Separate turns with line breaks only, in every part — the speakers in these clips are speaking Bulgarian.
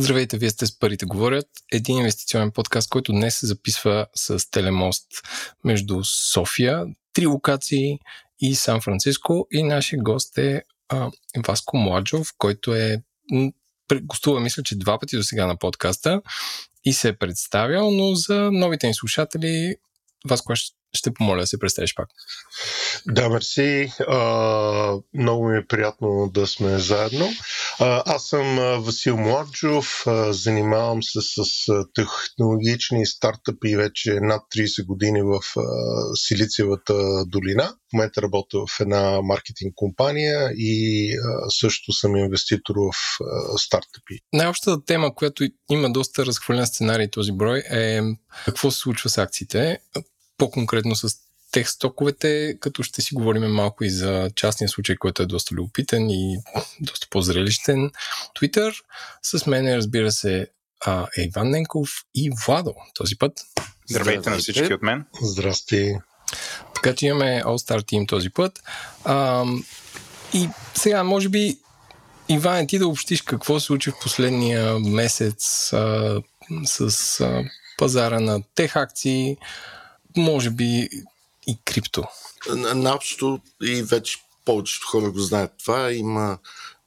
Здравейте, вие сте с Парите говорят. Един инвестиционен подкаст, който днес се записва с телемост между София, три локации и Сан Франциско. И нашия гост е а, Васко Младжов, който е гостува, мисля, че два пъти до сега на подкаста и се е представял, но за новите ни слушатели Васко, ще помоля да се представиш пак.
Да, мерси. А, много ми е приятно да сме заедно. А, аз съм Васил Младжов, а, занимавам се с технологични стартъпи вече над 30 години в а, Силициевата долина. В момента работя в една маркетинг компания и а, също съм инвеститор в а, стартъпи.
Най-общата тема, която има доста разхвърлен сценарий този брой е какво се случва с акциите по-конкретно с тех стоковете, като ще си говорим малко и за частния случай, който е доста любопитен и доста по-зрелищен. Twitter. С мен разбира се, е Иван Ненков и Владо този път.
Здравейте, на всички от мен.
Здрасти.
Така че имаме All-Star Team този път. А, и сега, може би, Иван, ти да общиш какво се случи в последния месец а, с а, пазара на тех акции, може би и крипто.
Наобщо и вече повечето хора го знаят това. Има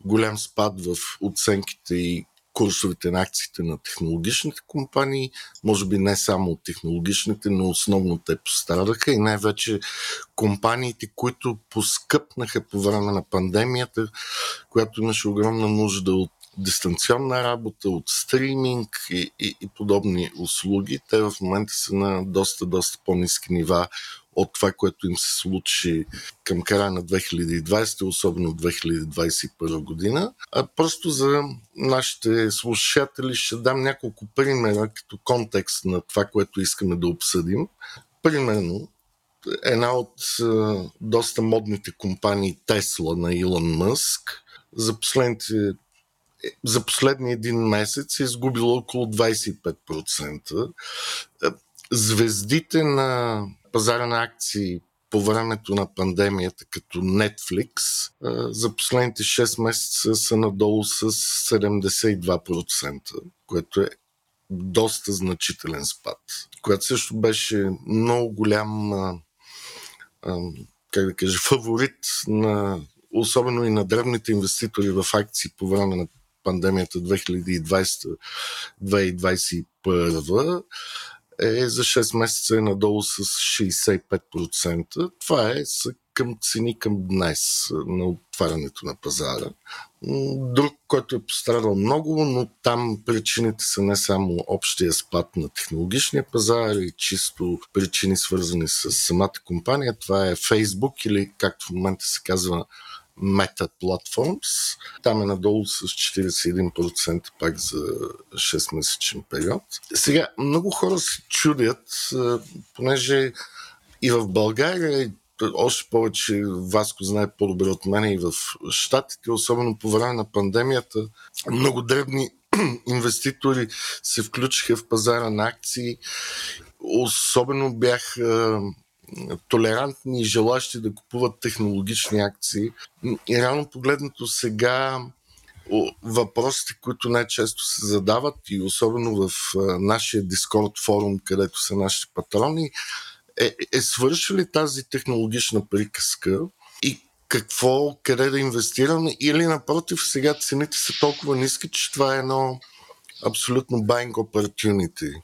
голям спад в оценките и курсовете на акциите на технологичните компании, може би не само от технологичните, но основно те пострадаха и най-вече компаниите, които поскъпнаха по време на пандемията, която имаше огромна нужда от дистанционна работа, от стриминг и, и, и подобни услуги. Те в момента са на доста, доста по-низки нива от това, което им се случи към края на 2020, особено 2021 година. А просто за нашите слушатели ще дам няколко примера като контекст на това, което искаме да обсъдим. Примерно, една от доста модните компании Тесла на Илон Мъск за последните за последния един месец е изгубила около 25%. Е, звездите на пазара на акции по времето на пандемията, като Netflix, е, за последните 6 месеца са надолу с 72%, което е доста значителен спад, което също беше много голям как да кажа, фаворит на особено и на древните инвеститори в акции по време на пандемията 2020-2021 е за 6 месеца е надолу с 65%. Това е към цени към днес на отварянето на пазара. Друг, който е пострадал много, но там причините са не само общия спад на технологичния пазар и чисто причини свързани с самата компания. Това е Facebook или както в момента се казва Meta Platforms. Там е надолу с 41% пак за 6-месечен период. Сега, много хора се чудят, понеже и в България, още повече Васко знае по-добре от мен и в Штатите, особено по време на пандемията, много дребни инвеститори се включиха в пазара на акции. Особено бяха толерантни и желащи да купуват технологични акции. И реално погледнато сега въпросите, които най-често се задават и особено в нашия Дискорд форум, където са нашите патрони, е, е свърши тази технологична приказка и какво, къде да инвестираме или напротив сега цените са толкова ниски, че това е едно абсолютно buying opportunity.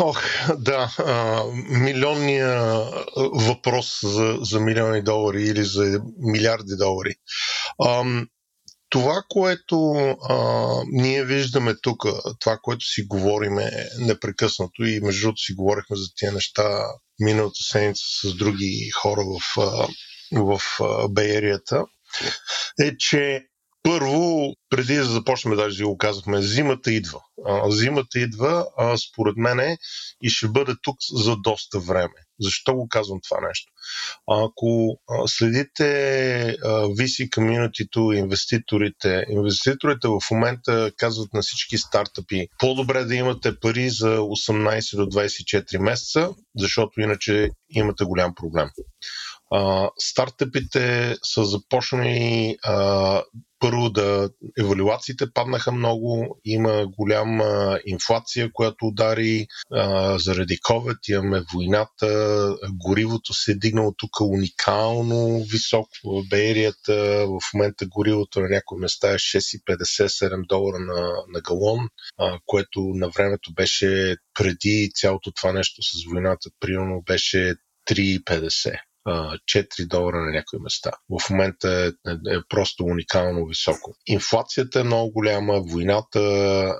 Ох, да. А, милионния въпрос за, за милиони долари или за милиарди долари. А, това, което а, ние виждаме тук, това, което си говориме непрекъснато и между другото си говорихме за тези неща миналата седмица с други хора в, в Бейерията, е, че първо, преди да започнем, даже си го казахме, зимата идва. Зимата идва, според мене, и ще бъде тук за доста време. Защо го казвам това нещо? Ако следите VC комьюнитито, инвеститорите, инвеститорите в момента казват на всички стартъпи, по-добре да имате пари за 18 до 24 месеца, защото иначе имате голям проблем. Стартъпите са започнали а, първо да евалюациите паднаха много, има голяма инфлация, която удари а, заради COVID, имаме войната, горивото се е дигнало тук уникално високо в Бейрията, в момента горивото на някои места е 6,57 долара на, на галон, а, което на времето беше преди цялото това нещо с войната, примерно беше 3,50. 4 долара на някои места. В момента е, е, е просто уникално високо. Инфлацията е много голяма, войната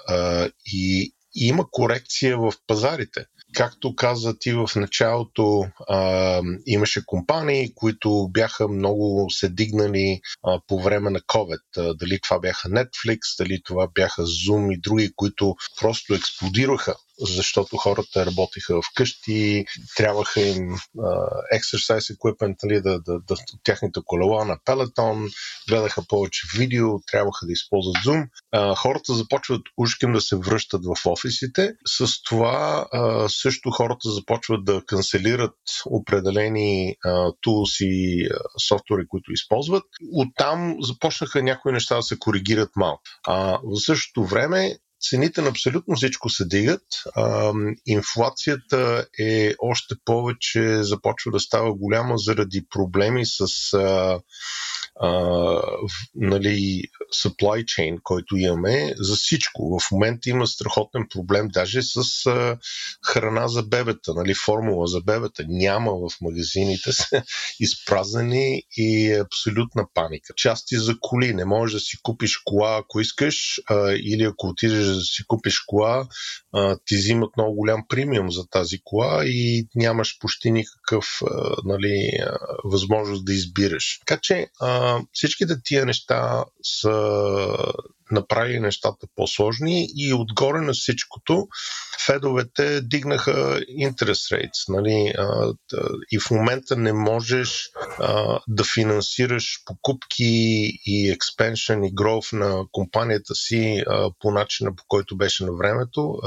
а, и, и има корекция в пазарите. Както каза ти в началото, а, имаше компании, които бяха много се дигнали а, по време на COVID. А, дали това бяха Netflix, дали това бяха Zoom и други, които просто експлодираха защото хората работеха вкъщи, трябваха им uh, exercise equipment, нали, да, да, да, тяхните колела на Peloton, гледаха повече видео, трябваха да използват Zoom. Uh, хората започват ушким да се връщат в офисите. С това uh, също хората започват да канцелират определени tools и софтуери, които използват. Оттам започнаха някои неща да се коригират малко. Uh, в същото време цените на абсолютно всичко се дигат. А, инфлацията е още повече започва да става голяма заради проблеми с а, нали, supply chain, който имаме за всичко. В момента има страхотен проблем даже с а, храна за бебета, нали, формула за бебета. Няма в магазините, са изпразнени и е абсолютна паника. Части за коли. Не можеш да си купиш кола, ако искаш, а, или ако отидеш да си купиш кола, а, ти взимат много голям премиум за тази кола и нямаш почти никакъв а, нали, а, възможност да избираш. Така че а, всичките тия неща са направили нещата по-сложни и отгоре на всичкото федовете дигнаха interest rates. Нали? И в момента не можеш да финансираш покупки и expansion и growth на компанията си по начина по който беше на времето.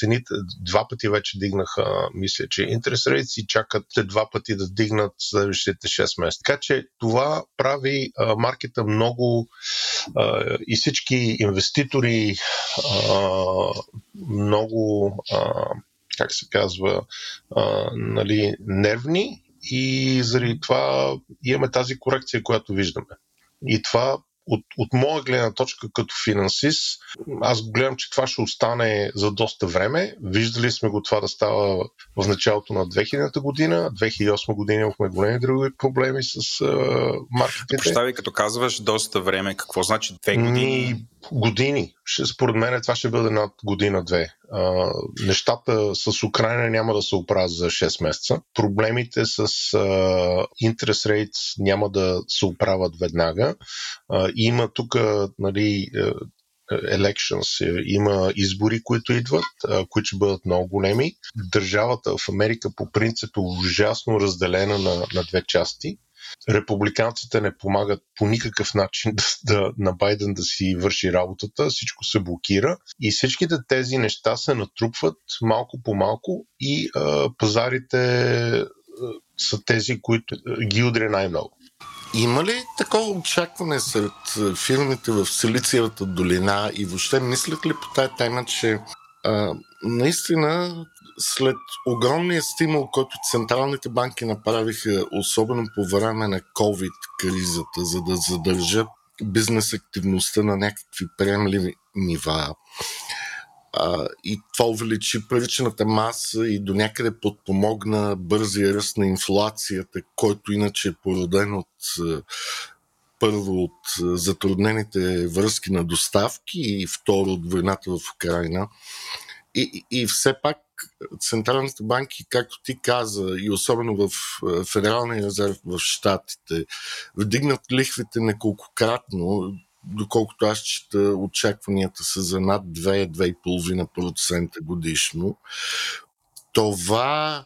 Цените два пъти вече дигнаха, мисля, че interest rates и чакат два пъти да дигнат следващите 6 месеца. Така че това прави маркета много и всички инвеститори много, как се казва, нали, нервни и заради това имаме тази корекция, която виждаме. И това от, от моя гледна точка като финансист, аз го гледам, че това ще остане за доста време. Виждали сме го това да става в началото на 2000-та година. 2008 година имахме големи други проблеми с uh, маркетите.
Представи, като казваш доста време, какво значи две години?
години. Ще, според мен това ще бъде над година-две. нещата с Украина няма да се оправят за 6 месеца. Проблемите с uh, interest rates няма да се оправят веднага. Uh, има тук нали, elections, има избори, които идват, които ще бъдат много големи. Държавата в Америка по принцип е ужасно разделена на, на две части републиканците не помагат по никакъв начин да, да, на Байден да си върши работата, всичко се блокира и всичките тези неща се натрупват малко по малко и а, пазарите а, са тези, които ги удря най-много.
Има ли такова очакване сред фирмите в Силициевата долина и въобще мислят ли по тази тема, че а, наистина след огромния стимул, който централните банки направиха, особено по време на COVID-кризата, за да задържат бизнес активността на някакви приемливи нива, а, и това увеличи паричната маса и до някъде подпомогна бързия ръст на инфлацията, който иначе е породен от първо от затруднените връзки на доставки и второ от войната в Украина. И, и все пак централните банки, както ти каза, и особено в Федералния резерв в Штатите, вдигнат лихвите неколкократно, доколкото аз чета, очакванията са за над 2-2,5% годишно. Това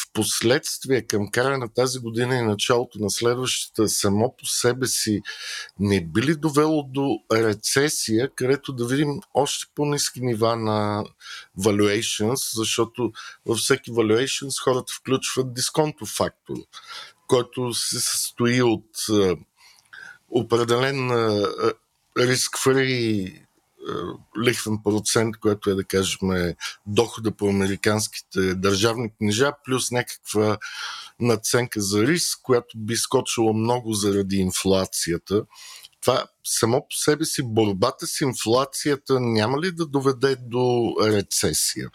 в последствие към края на тази година и началото на следващата само по себе си не би ли довело до рецесия, където да видим още по-низки нива на valuations, защото във всеки valuations хората включват дисконтов фактор, който се състои от определен риск-фри лихвен процент, което е да кажем дохода по американските държавни книжа, плюс някаква наценка за риск, която би скочила много заради инфлацията. Това само по себе си, борбата с инфлацията няма ли да доведе до рецесия?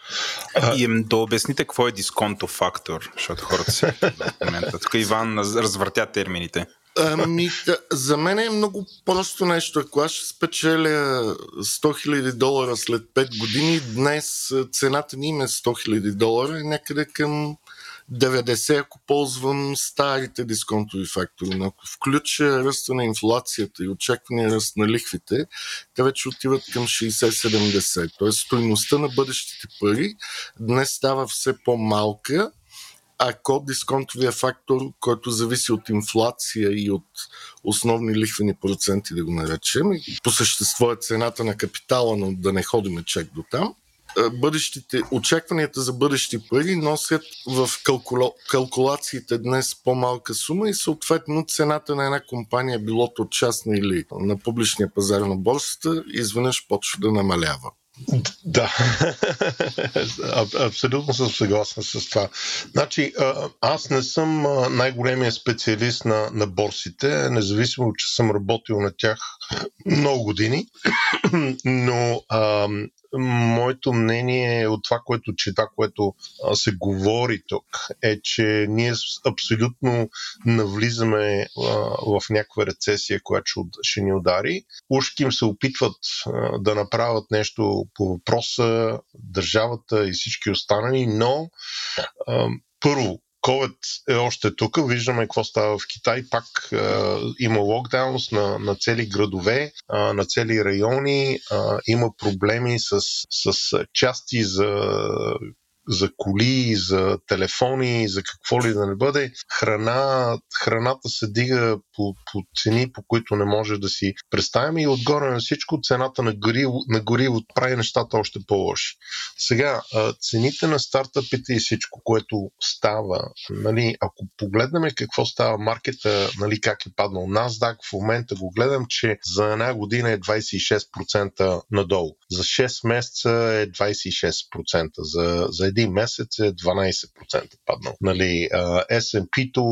И да обясните какво е дисконтов фактор, защото хората си в момента. Тук Иван развъртя термините.
Ами, за мен е много просто нещо. Ако аз ще спечеля 100 000 долара след 5 години, днес цената ни им е 100 000 долара, някъде към 90, ако ползвам старите дисконтови фактори. Но ако включа ръста на инфлацията и очаквания ръст на лихвите, те вече отиват към 60-70. Тоест, стоеността на бъдещите пари днес става все по-малка, ако дисконтовия фактор, който зависи от инфлация и от основни лихвени проценти, да го наречем, по същество е цената на капитала, но да не ходиме чек до там, бъдещите, очакванията за бъдещи пари носят в калкула, калкулациите днес по-малка сума и съответно цената на една компания, било то частна или на публичния пазар на борсата, изведнъж почва да намалява.
Да, абсолютно съм съгласен с това. Значи, аз не съм най-големия специалист на, на борсите, независимо, че съм работил на тях много години, но моето мнение от това, което чета, което се говори тук, е, че ние абсолютно навлизаме в някаква рецесия, която ще ни удари. Ушки им се опитват да направят нещо по въпроса, държавата и всички останали, но първо, COVID е още тук. Виждаме какво става в Китай. Пак е, има локдаунс на, на цели градове, е, на цели райони. Е, има проблеми с, с части за за коли, за телефони, за какво ли да не бъде. Храна, храната се дига по, по цени, по които не може да си представим и отгоре на всичко цената на гориво, на гориво прави нещата още по-лоши. Сега, цените на стартъпите и всичко, което става, нали, ако погледнем какво става маркета, нали, как е паднал NASDAQ, в момента го гледам, че за една година е 26% надолу. За 6 месеца е 26%. За, за един месец е 12% паднал. Нали, S&P-то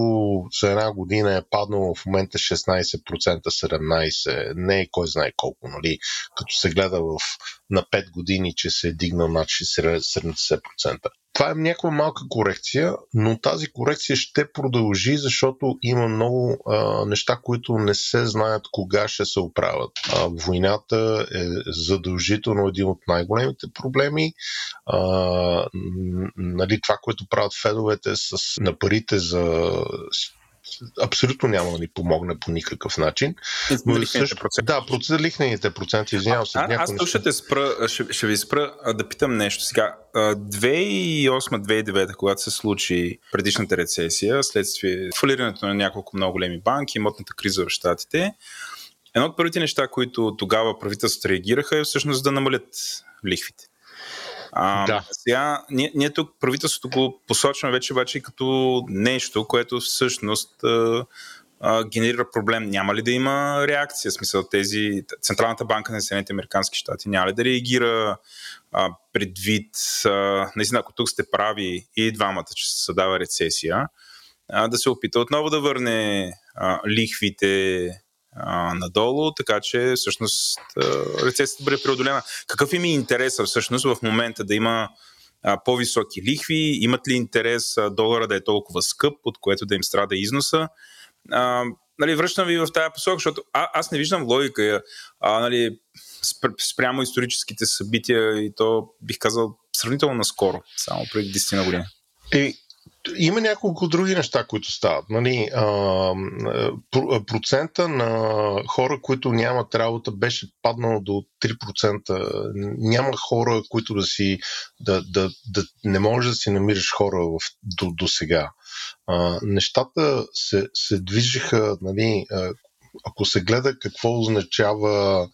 за една година е паднало в момента 16%, 17%, не е кой знае колко, нали, като се гледа в, на 5 години, че се е дигнал над 70% това е някаква малка корекция, но тази корекция ще продължи, защото има много а, неща, които не се знаят кога ще се оправят. А, войната е задължително един от най-големите проблеми. А, нали, това, което правят федовете с, на парите за абсолютно няма да ни помогне по никакъв начин.
Но също, проценти.
Да, процент, лихнените проценти, извинявам се.
А, аз също ще, спра, ще, ще ви спра да питам нещо. Сега, 2008-2009, когато се случи предишната рецесия, следствие фалирането на няколко много големи банки, имотната криза в Штатите, едно от първите неща, които тогава правителството реагираха е всъщност да намалят лихвите. А, да. Сега, ние, ние тук правителството го посочваме вече обаче като нещо, което всъщност а, а, генерира проблем. Няма ли да има реакция? В смисъл тези, Централната банка на Съединените Американски щати няма ли да реагира а, предвид, а, наистина, ако тук сте прави и двамата, че се съдава рецесия, а, да се опита отново да върне а, лихвите а, надолу, така че всъщност рецесията бъде преодолена. Какъв им е интереса всъщност в момента да има а, по-високи лихви? Имат ли интерес а, долара да е толкова скъп, от което да им страда износа? А, нали, връщам ви в тази посока, защото а, аз не виждам логика а, нали, спрямо историческите събития и то бих казал сравнително наскоро, само преди 10 на години.
И има няколко други неща, които стават. Нали, а, процента на хора, които нямат работа, беше паднал до 3%. Няма хора, които да си. Да, да, да не можеш да си намираш хора в, до, до сега. А, нещата се, се движиха, нали, ако се гледа какво означава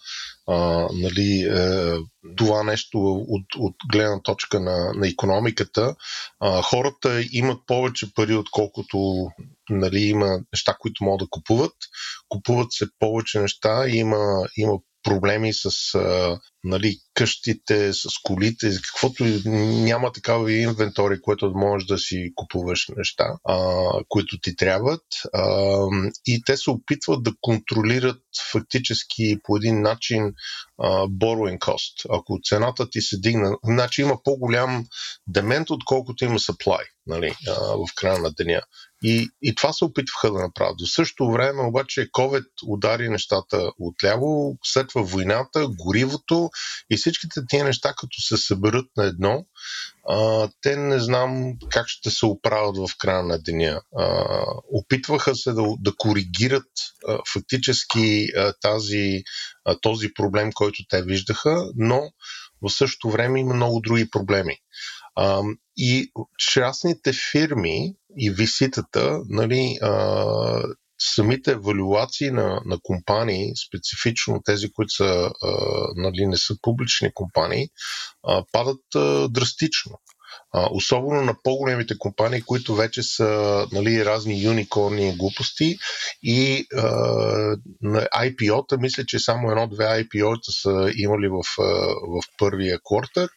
а, нали, е, това нещо от, от гледна точка на, на економиката. А, хората имат повече пари, отколкото нали, има неща, които могат да купуват. Купуват се повече неща, има, има проблеми с а, нали, къщите, с колите, каквото няма такава инвентори, което можеш да си купуваш неща, а, които ти трябват. А, и те се опитват да контролират фактически по един начин а, borrowing cost. Ако цената ти се дигна, значи има по-голям демент, отколкото има supply нали, а, в края на деня. И, и това се опитваха да направят. В същото време обаче COVID удари нещата отляво, след това войната, горивото и всичките тия неща, като се съберат на едно, а, те не знам как ще се оправят в края на деня. А, опитваха се да, да коригират а, фактически а, тази, а, този проблем, който те виждаха, но в същото време има много други проблеми. А, и частните фирми и виситата, нали, а, самите евалюации на, на компании, специфично тези, които са, а, нали, не са публични компании, а, падат а, драстично. А, особено на по-големите компании, които вече са нали, разни юникорни глупости и а, на IPO-та, мисля, че само едно-две IPO-та са имали в, в първия квартал,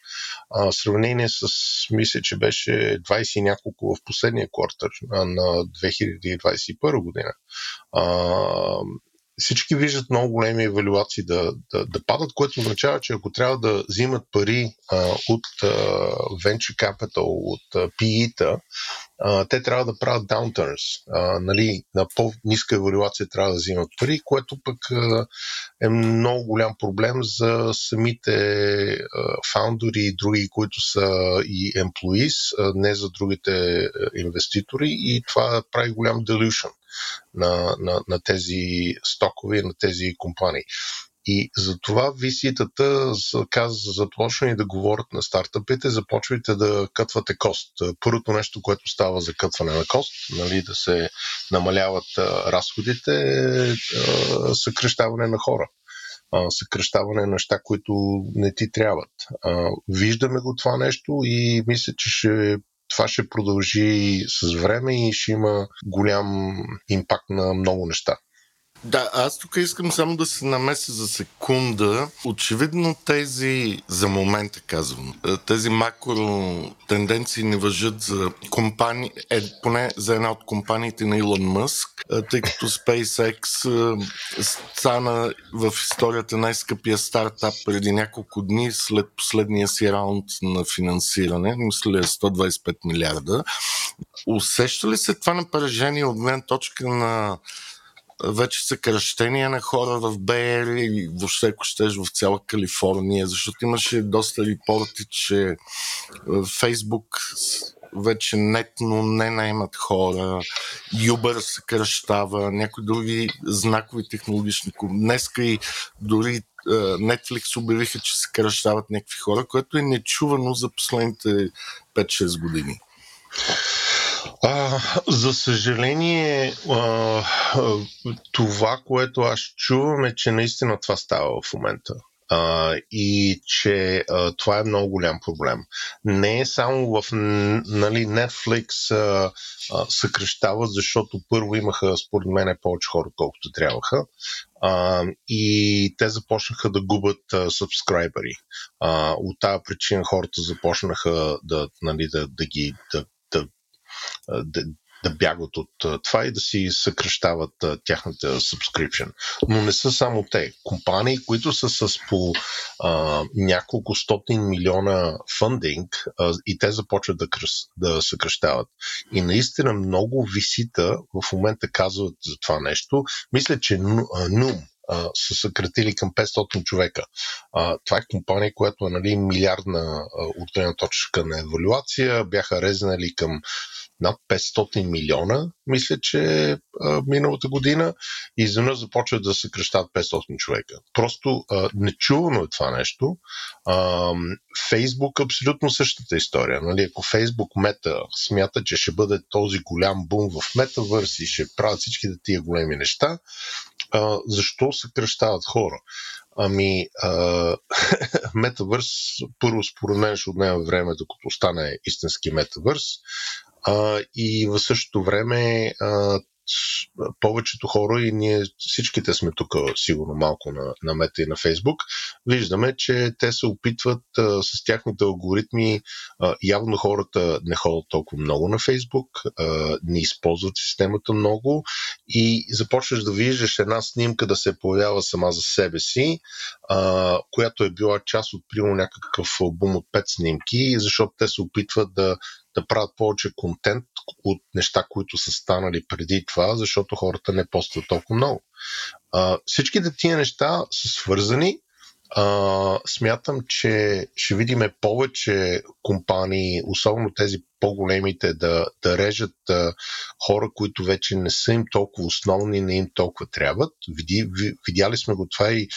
в сравнение с, мисля, че беше 20 и няколко в последния квартал на 2021 година. А, всички виждат много големи евалюации да, да, да падат, което означава, че ако трябва да взимат пари а, от а, venture capital, от а, PE-та, те трябва да правят downturns. А, нали, на по-ниска евалюация трябва да взимат пари, което пък а, е много голям проблем за самите фаундери и други, които са и employees, а, не за другите инвеститори и това прави голям delusion на, на, на тези стокови, на тези компании. И затова виситата каза, започнали да говорят на стартъпите, започвайте да кътвате кост. Първото нещо, което става за кътване на кост, нали, да се намаляват разходите, е съкрещаване на хора съкръщаване на неща, които не ти трябват. Виждаме го това нещо и мисля, че ще това ще продължи с време и ще има голям импакт на много неща.
Да, аз тук искам само да се намеся за секунда. Очевидно тези, за момента казвам, тези макро тенденции не въжат за компании, е, поне за една от компаниите на Илон Мъск, тъй като SpaceX стана в историята най-скъпия стартап преди няколко дни след последния си раунд на финансиране, мисля 125 е милиарда. Усеща ли се това напрежение от гледна точка на вече съкръщения на хора в БР и въобще, ако щеш, в цяла Калифорния, защото имаше доста репорти, че Фейсбук вече нетно не наймат хора, Uber се кръщава, някои други знакови технологични. Днеска и дори Netflix обявиха, че се кръщават някакви хора, което е нечувано за последните 5-6 години.
А, за съжаление, а, това, което аз чувам е, че наистина това става в момента. А, и че а, това е много голям проблем. Не е само в нали, Netflix а, а, съкръщават, защото първо имаха, според мен, повече хора, колкото трябваха. А, и те започнаха да губят. А, от тази причина хората започнаха да, нали, да, да ги да да, да бягат от това и да си съкръщават тяхната subscription. Но не са само те. Компании, които са с по а, няколко стотин милиона фандинг а, и те започват да, кръс, да съкръщават. И наистина много висита в момента казват за това нещо. Мисля, че Нум, са съкратили към 500 човека. А, това е компания, която е нали, милиардна от точка на евалюация. Бяха резнали към над 500 милиона, мисля, че а, миналата година, и изведнъж започват да се кръщат 500 човека. Просто а, нечувано е това нещо. А, Фейсбук абсолютно същата история. Нали? Ако Фейсбук мета смята, че ще бъде този голям бум в метавърс и ще правят всичките тия големи неща, а, защо се кръщават хора? Ами, метавърс, първо според мен ще отнема време, докато стане истински метавърс. И в същото време повечето хора и ние всичките сме тук сигурно малко на, на Мета и на Фейсбук, виждаме, че те се опитват а, с тяхните алгоритми, а, явно хората не ходят толкова много на Фейсбук, а, не използват системата много и започваш да виждаш една снимка да се появява сама за себе си, а, която е била част от примерно някакъв албум от 5 снимки, защото те се опитват да да правят повече контент от неща, които са станали преди това, защото хората не постват толкова много. А, всичките тия неща са свързани а, смятам, че ще видим повече компании, особено тези по-големите, да, да режат а, хора, които вече не са им толкова основни, не им толкова трябват. Види, видяли сме го това и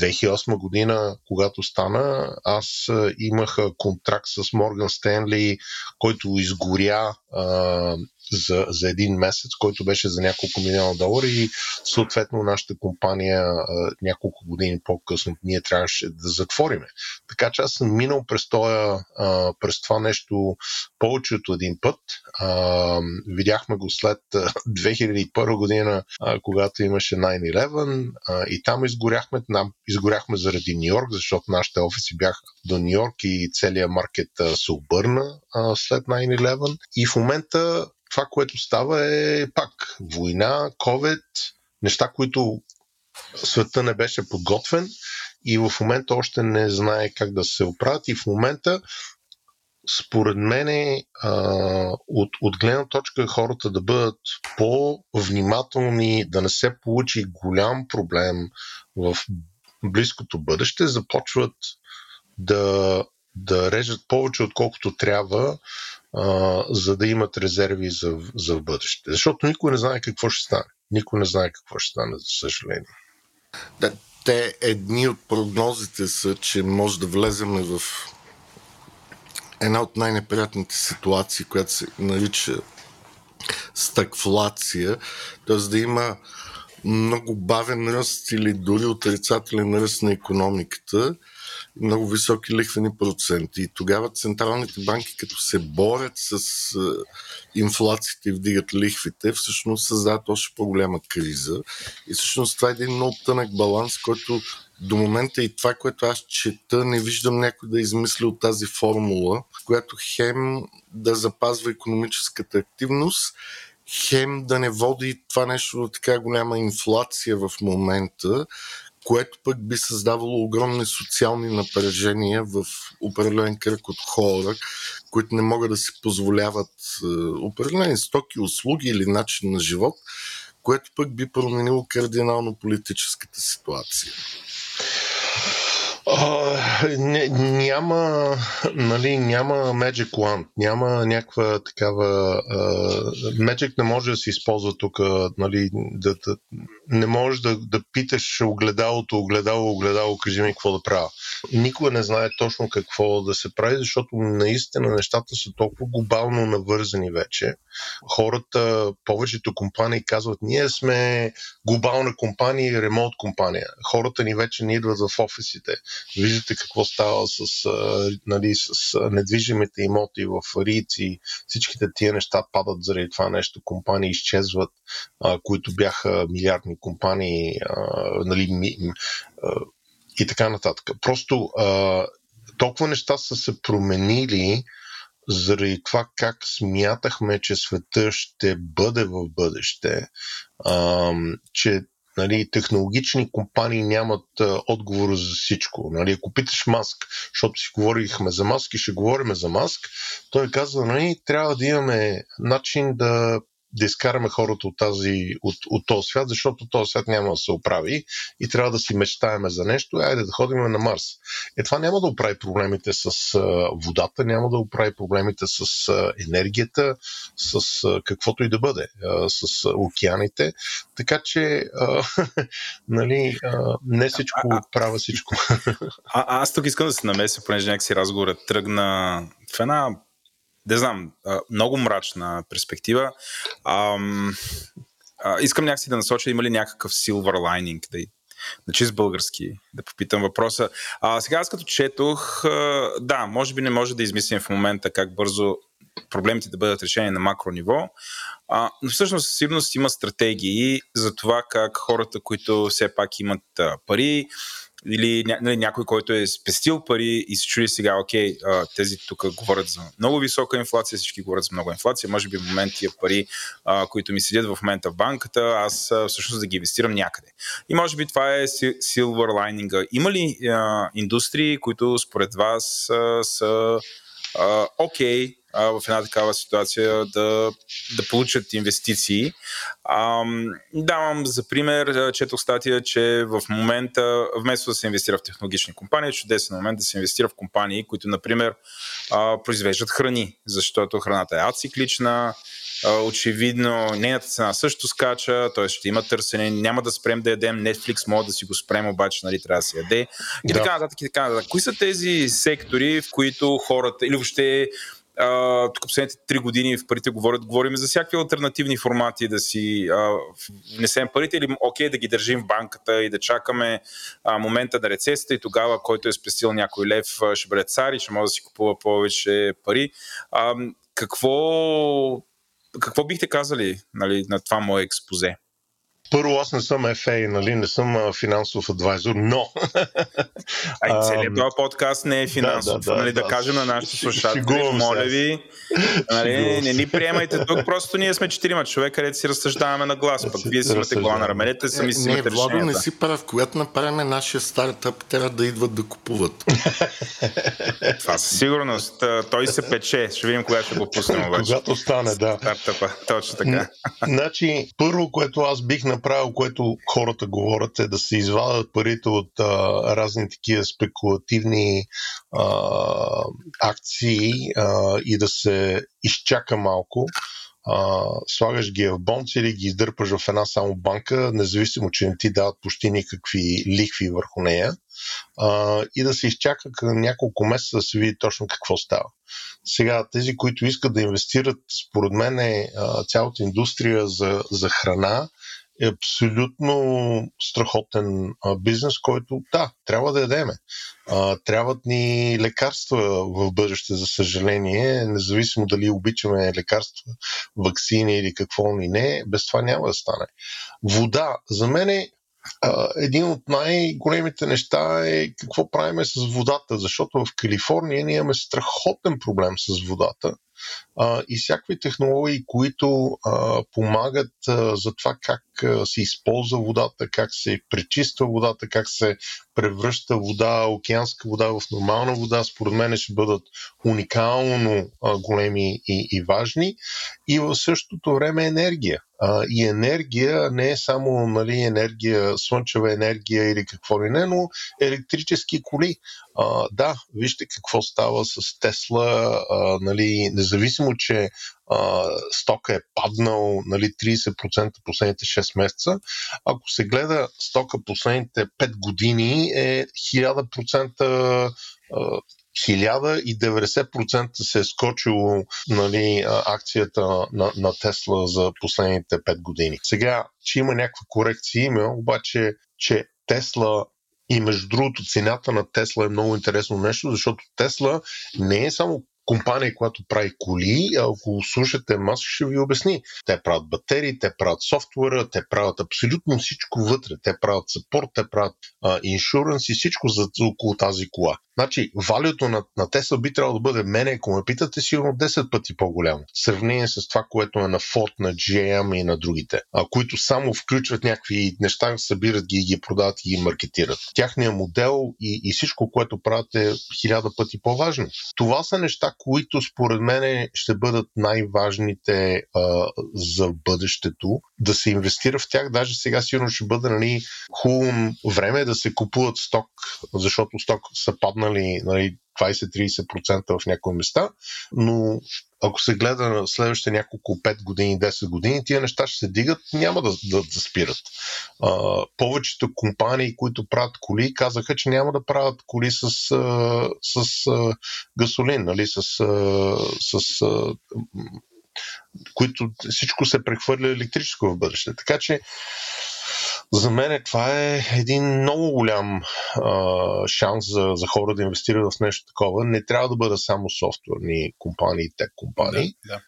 2008 година, когато стана. Аз а, имах контракт с Морган Стенли, който изгоря а, за, за един месец, който беше за няколко милиона долара и съответно нашата компания а, няколко години по-късно ние трябваше да затвориме. Така че аз съм минал през, тоя, а, през това нещо повече от един път. А, видяхме го след 2001 година, а, когато имаше 9-11 а, и там изгоряхме, там изгоряхме заради Нью Йорк, защото нашите офиси бяха до Нью Йорк и целият маркет а, се обърна а, след 9-11 и в момента това, което става е пак война, COVID, неща, които света не беше подготвен и в момента още не знае как да се оправят и в момента според мен от, от гледна точка хората да бъдат по-внимателни, да не се получи голям проблем в близкото бъдеще, започват да, да режат повече отколкото трябва а, за да имат резерви за, за бъдеще. Защото никой не знае какво ще стане. Никой не знае какво ще стане, за съжаление.
Да, те едни от прогнозите са, че може да влеземе в една от най-неприятните ситуации, която се нарича стагфлация, т.е. да има много бавен ръст или дори отрицателен ръст на економиката много високи лихвени проценти. И тогава централните банки, като се борят с инфлацията и вдигат лихвите, всъщност създават още по-голяма криза. И всъщност това е един много тънък баланс, който до момента и това, което аз чета, не виждам някой да измисли от тази формула, която хем да запазва економическата активност, хем да не води това нещо до така голяма инфлация в момента, което пък би създавало огромни социални напрежения в определен кръг от хора, които не могат да си позволяват е, определени стоки, услуги или начин на живот, което пък би променило кардинално политическата ситуация.
Не, няма, нали, няма Magic Wand, няма някаква такава... Uh, Magic не може да се използва тук, нали, да, да, не можеш да, да питаш огледалото, огледало, огледало, кажи ми какво да правя. Никой не знае точно какво да се прави, защото наистина нещата са толкова глобално навързани вече. Хората, повечето компании казват, ние сме глобална компания и ремонт компания. Хората ни вече не идват в офисите. Виждате какво става с, нали, с недвижимите имоти в Рици. Всичките тия неща падат заради това нещо. Компании изчезват, които бяха милиардни компании, нали, ми, и така нататък. Просто а, толкова неща са се променили заради това как смятахме, че света ще бъде в бъдеще, а, че нали, технологични компании нямат а, отговор за всичко. Нали, ако питаш Маск, защото си говорихме за Маск и ще говорим за Маск, той казва, нали, трябва да имаме начин да да изкараме хората от, тази, от, от този свят, защото този свят няма да се оправи и трябва да си мечтаеме за нещо, айде да ходим на Марс. Е, това няма да оправи проблемите с а, водата, няма да оправи проблемите с а, енергията, с а, каквото и да бъде, а, с а, океаните. Така че, а, нали, а, не всичко а, правя всичко.
А, аз тук искам да се намеся, понеже някакси разговорът тръгна в една не знам, много мрачна перспектива. Ам, а, искам някакси да насоча, има ли някакъв silver lining, да, на чист български да попитам въпроса. А, сега аз като четох, да, може би не може да измислим в момента как бързо проблемите да бъдат решени на макро ниво, а, но всъщност със сигурност има стратегии за това как хората, които все пак имат пари, или нали, някой, който е спестил пари и се чуди сега, окей, а, тези тук говорят за много висока инфлация, всички говорят за много инфлация, може би в момент тия пари, а, които ми седят в момента в банката, аз а, всъщност да ги инвестирам някъде. И може би това е silver lining. Има ли а, индустрии, които според вас а, са окей, okay, а, в една такава ситуация да, да получат инвестиции. А, давам за пример, четох статия, че в момента, вместо да се инвестира в технологични компании, е чудесен момент да се инвестира в компании, които, например, а, произвеждат храни, защото храната е ациклична, очевидно нейната цена също скача, т.е. ще има търсене, няма да спрем да ядем Netflix, може да си го спрем, обаче нали, трябва да се яде. И да. така нататък, и така нататък. Кои са тези сектори, в които хората, или въобще Тук последните три години в парите говорят, говорим за всякакви альтернативни формати да си uh, внесем парите или окей да ги държим в банката и да чакаме uh, момента на рецесията и тогава, който е спестил някой лев, ще бъде цар и ще може да си купува повече пари. Uh, какво, какво бихте казали нали, на това мое експозе?
Първо, аз не съм FA, нали, не съм финансов адвайзор, но...
Ай, целият този подкаст не е финансов, да, да, нали, да, да. кажем на нашите слушатели, моля ви, нали, не ни приемайте тук, просто ние сме четирима човека, където си разсъждаваме на глас, пък вие си имате глава на раменете, сами си имате
Не, Владо, не си прав, когато направим нашия стартъп, трябва да идват да купуват.
Това със сигурност, той се пече, ще видим кога ще го пуснем.
Когато стане, да.
Стартъпа, точно така.
Значи, първо, което аз бих направил, което хората говорят, е да се извадят парите от а, разни такива спекулативни а, акции а, и да се изчака малко. А, слагаш ги в бонц или ги издърпаш в една само банка, независимо, че не ти дават почти никакви лихви върху нея, а, и да се изчака няколко месеца да се види точно какво става. Сега, тези, които искат да инвестират, според мен е цялата индустрия за, за храна е абсолютно страхотен а, бизнес, който да, трябва да ядеме. А, трябват ни лекарства в бъдеще, за съжаление, независимо дали обичаме лекарства, вакцини или какво ни не, без това няма да стане. Вода, за мен е един от най-големите неща е какво правиме с водата, защото в Калифорния ние имаме страхотен проблем с водата и всякакви технологии, които а, помагат а, за това как а, се използва водата, как се пречиства водата, как се превръща вода, океанска вода в нормална вода, според мен ще бъдат уникално а, големи и, и важни. И в същото време енергия. А, и енергия не е само нали, енергия, слънчева енергия или какво ли не, но електрически коли. А, да, вижте какво става с Тесла, а, нали, независимо, че а, стока е паднал нали, 30% последните 6 месеца. Ако се гледа стока последните 5 години е 1000% 1090% се е скочило нали, акцията на, на Тесла за последните 5 години. Сега, че има някаква корекция, има, обаче, че Тесла и между другото, цената на Тесла е много интересно нещо, защото Тесла не е само компания, която прави коли, ако слушате Маск, ще ви обясни. Те правят батерии, те правят софтуера, те правят абсолютно всичко вътре. Те правят саппорт, те правят иншуранс и всичко за, около тази кола. Значи, валюто на, на Тесла би трябвало да бъде мене, ако ме питате, сигурно 10 пъти по-голямо. В сравнение с това, което е на Ford, на GM и на другите, а, които само включват някакви неща, събират ги и ги продават и ги маркетират. Тяхният модел и, и всичко, което правят е хиляда пъти по-важно. Това са неща, които според мен ще бъдат най-важните а, за бъдещето. Да се инвестира в тях, даже сега сигурно ще бъде нали, хубаво време да се купуват сток, защото сток са паднали нали, 20-30% в някои места, но ако се гледа на следващите няколко 5 години, 10 години, тия неща ще се дигат, няма да, да, да спират. А, повечето компании, които правят коли, казаха, че няма да правят коли с, с, с гасолин, нали, с, с а, които всичко се прехвърля електрическо в бъдеще. Така че За мен това е един много голям а, шанс за, за хора да инвестират в нещо такова. Не трябва да бъдат само софтуерни компании, тек компании.
Да, да.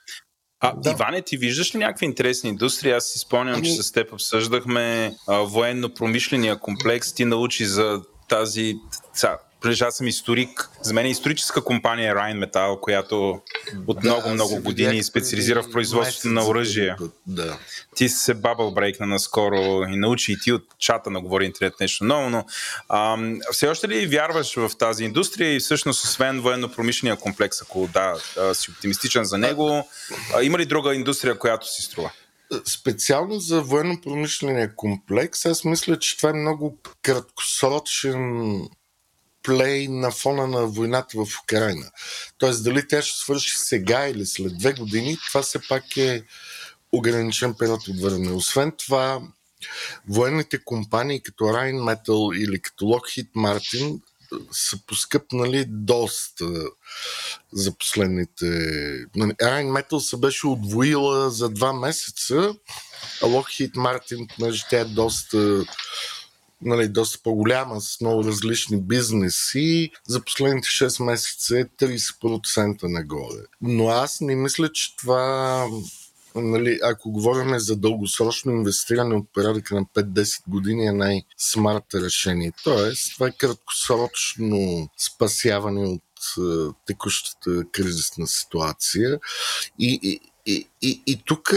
А, да. Иване, ти виждаш ли някакви интересни индустрии? Аз си спомням, ами... че с теб обсъждахме а, военно-промишления комплекс. Ти научи за тази понеже аз съм историк, за мен е историческа компания Rheinmetall, която от да, много, много години специализира в производството на оръжие.
Да.
Ти се бабъл брейкна наскоро и научи и ти от чата на Говори Интернет нещо ново, но а, все още ли вярваш в тази индустрия и всъщност освен военно-промишления комплекс, ако да, си оптимистичен за него, а, има ли друга индустрия, която си струва?
Специално за военно-промишления комплекс, аз мисля, че това е много краткосрочен плей на фона на войната в Украина. Тоест, дали тя ще свърши сега или след две години, това все пак е ограничен период от време. Освен това, военните компании като Rheinmetall или като Lockheed Martin са поскъпнали доста за последните... Нали, Rheinmetall се беше отвоила за два месеца, а Lockheed Martin, понеже тя е доста нали, доста по-голяма, с много различни бизнеси, за последните 6 месеца е 30% нагоре. Но аз не мисля, че това нали, ако говорим за дългосрочно инвестиране от порядъка на 5-10 години е най-смарт решение. Тоест, това е краткосрочно спасяване от е, текущата кризисна ситуация. И, и, и, и, и тук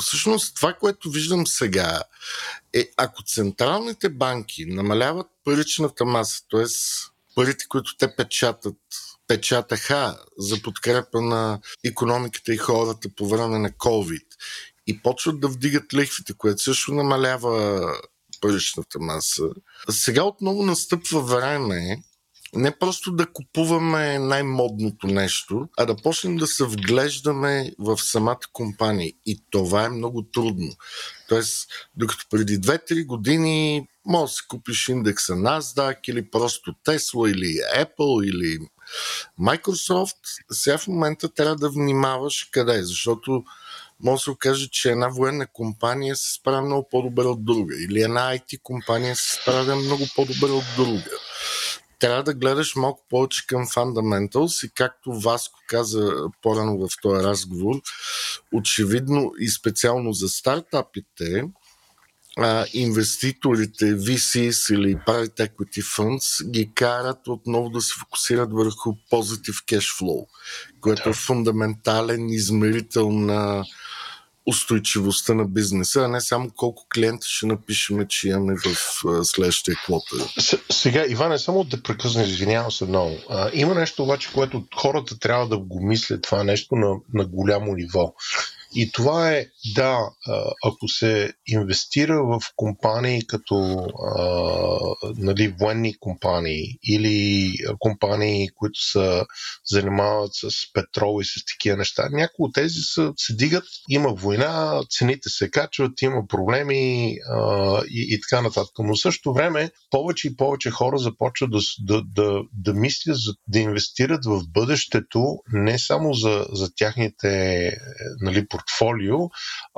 всъщност това, което виждам сега е, ако централните банки намаляват паричната маса, т.е. парите, които те печатат, печатаха за подкрепа на економиката и хората по време на COVID и почват да вдигат лихвите, което също намалява паричната маса. Сега отново настъпва време не просто да купуваме най-модното нещо, а да почнем да се вглеждаме в самата компания. И това е много трудно. Тоест, докато преди 2-3 години може да си купиш индекса NASDAQ или просто Tesla или Apple или Microsoft, сега в момента трябва да внимаваш къде, защото може да се окаже, че една военна компания се справя много по-добре от друга или една IT компания се справя много по-добре от друга трябва да гледаш малко повече към fundamentals и както Васко каза по-рано в този разговор, очевидно и специално за стартапите, а, инвеститорите, VCs или Private Equity Funds ги карат отново да се фокусират върху positive cash flow, което е фундаментален измерител на устойчивостта на бизнеса, а не само колко клиента ще напишеме, че имаме в следващия квотър.
Сега, Иване, само да прекъсна, извинявам се много. А, има нещо обаче, което хората трябва да го мислят това нещо на, на голямо ниво. И това е, да, ако се инвестира в компании като а, нали, военни компании или компании, които се занимават с петрол и с такива неща, някои от тези са, се дигат, има война, цените се качват, има проблеми а, и, и така нататък. Но в същото време повече и повече хора започват да, да, да, да мислят, да инвестират в бъдещето, не само за, за тяхните нали, портфолио,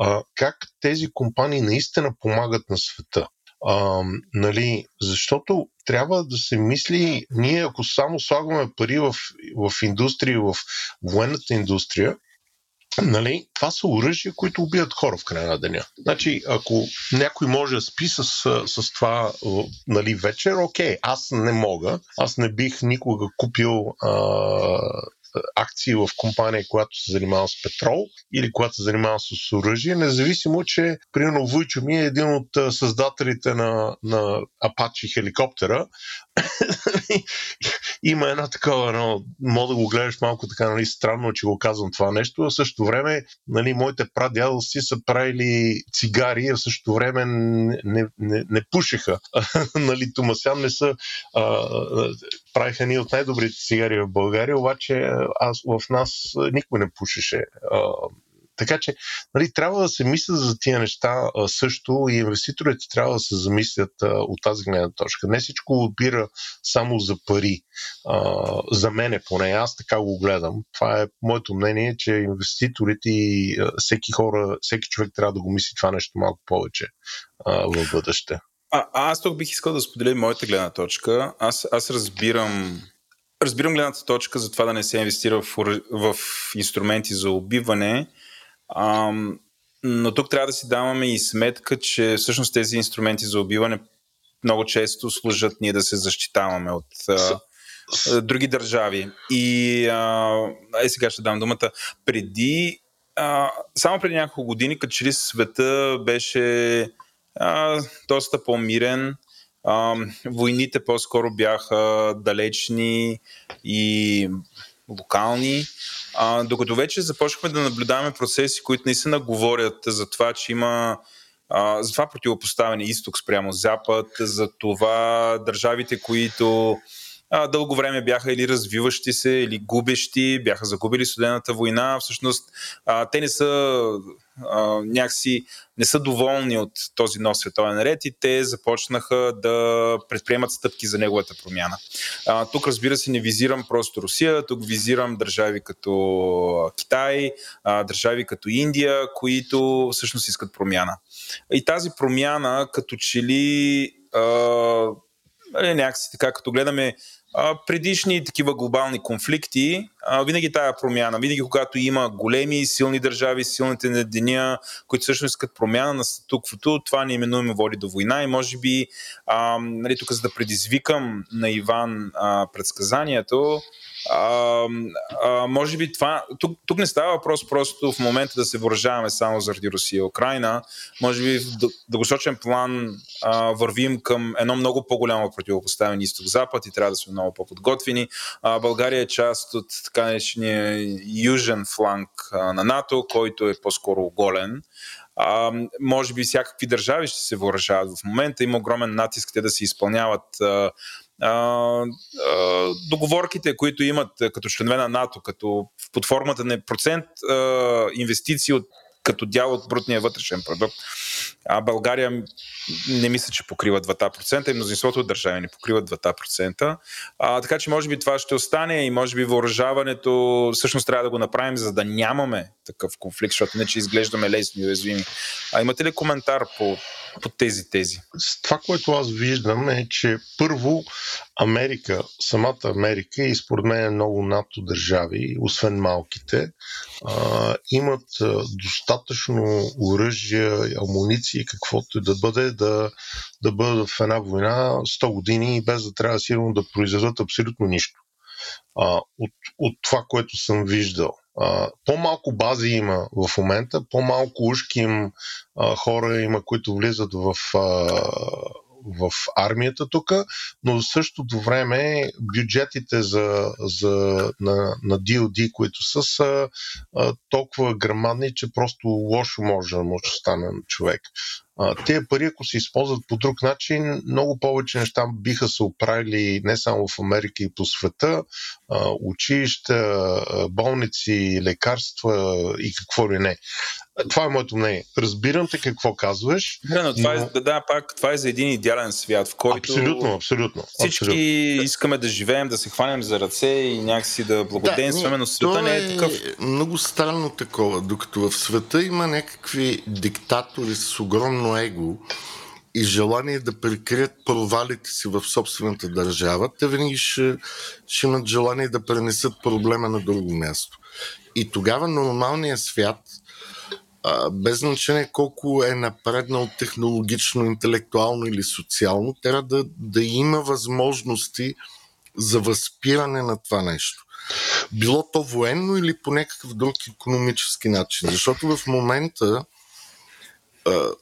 а, как тези компании наистина помагат на света. А, нали, защото трябва да се мисли, ние ако само слагаме пари в, в индустрия, в военната индустрия, Нали, това са оръжия, които убиват хора в края на деня. Значи, ако някой може да спи с, с това нали, вечер, окей, аз не мога. Аз не бих никога купил а, акции в компания, която се занимава с петрол или която се занимава с оръжие, независимо, че примерно Войчо ми е един от създателите на, на Apache хеликоптера. Има една такова, но мога да го гледаш малко така, нали, странно, че го казвам това нещо, а в същото време, нали, моите прадядовци са правили цигари, а същото време не, не, не пушеха. нали, Томасян не са а, правиха ни от най-добрите цигари в България, обаче аз, в нас никой не пушеше. А, Така че нали, трябва да се мисля за тия неща а, също и инвеститорите трябва да се замислят а, от тази гледна точка. Не всичко опира само за пари. А, за мене поне, аз така го гледам. Това е моето мнение, че инвеститорите и а, всеки хора, всеки човек трябва да го мисли това нещо малко повече а, в бъдеще.
А, аз тук бих искал да споделя моята гледна точка. Аз, аз разбирам Разбирам гледната точка за това да не се инвестира в, в инструменти за убиване, ам, но тук трябва да си даваме и сметка, че всъщност тези инструменти за убиване много често служат ние да се защитаваме от а, други държави. И а, е, сега ще дам думата. Преди, а, само преди няколко години, като че ли света беше а, доста по-мирен, а, войните по-скоро бяха далечни и локални, а, докато вече започнахме да наблюдаваме процеси, които наистина говорят за това, че има а, за това противопоставяне изток спрямо запад, за това държавите, които а, дълго време бяха или развиващи се, или губещи, бяха загубили студената война. Всъщност, а, те не са а, някакси не са доволни от този нов световен ред и те започнаха да предприемат стъпки за неговата промяна. А, тук, разбира се, не визирам просто Русия, тук визирам държави като Китай, а, държави като Индия, които всъщност искат промяна. И тази промяна, като че ли а, е, някакси така, като гледаме предишни такива глобални конфликти, винаги тая промяна, винаги когато има големи и силни държави, силните на деня, които също искат промяна на статуквото, това неименуемо води до война и може би, а, нали, тук за да предизвикам на Иван а, предсказанието, а, а, може би това. Тук, тук не става въпрос просто в момента да се въоръжаваме само заради Русия и Украина. Може би в дългосрочен план а, вървим към едно много по-голямо противопоставяне изток-запад и трябва да сме много по-подготвени. А, България е част от така наречения южен фланг на НАТО, който е по-скоро оголен. А, може би всякакви държави ще се въоръжават в момента. Има огромен натиск те да се изпълняват а, а, договорките, които имат като членове на НАТО, като под формата на процент а, инвестиции от като дял от брутния вътрешен продукт. А България не мисля, че покрива 2% и мнозинството от държави не покриват 2%. А, така че може би това ще остане и може би въоръжаването всъщност трябва да го направим, за да нямаме такъв конфликт, защото не че изглеждаме лесни и уязвими. А имате ли коментар по, по тези тези?
Това, което аз виждам е, че първо Америка, самата Америка и според мен много НАТО държави, освен малките, а, имат достатъчно оръжия, амуниции, каквото и да бъде, да, да бъдат в една война 100 години, без да трябва сигурно да произведат абсолютно нищо. А, от, от това, което съм виждал. По-малко бази има в момента, по-малко ушки им а, хора има, които влизат в а, в армията тук, но в същото време бюджетите за, за, на, на DOD, които са, са а, толкова грамадни, че просто лошо може да му стане на човек. Тези пари, ако се използват по друг начин, много повече неща биха се оправили не само в Америка и по света. Училища, болници, лекарства и какво ли не. Това е моето мнение. Разбирам те какво казваш.
Да, но това но... е, да, пак, това е за един идеален свят, в който
абсолютно, абсолютно,
всички
абсолютно.
искаме да живеем, да се хванем за ръце и някакси да благоденстваме, да, но света не е, е такъв.
много странно такова, докато в света има някакви диктатори с огромно его и желание да прикрият провалите си в собствената държава, те винаги ще, ще имат желание да пренесат проблема на друго място. И тогава нормалният свят – без значение колко е напреднал технологично, интелектуално или социално, трябва да, да има възможности за възпиране на това нещо. Било то военно или по някакъв друг економически начин. Защото в момента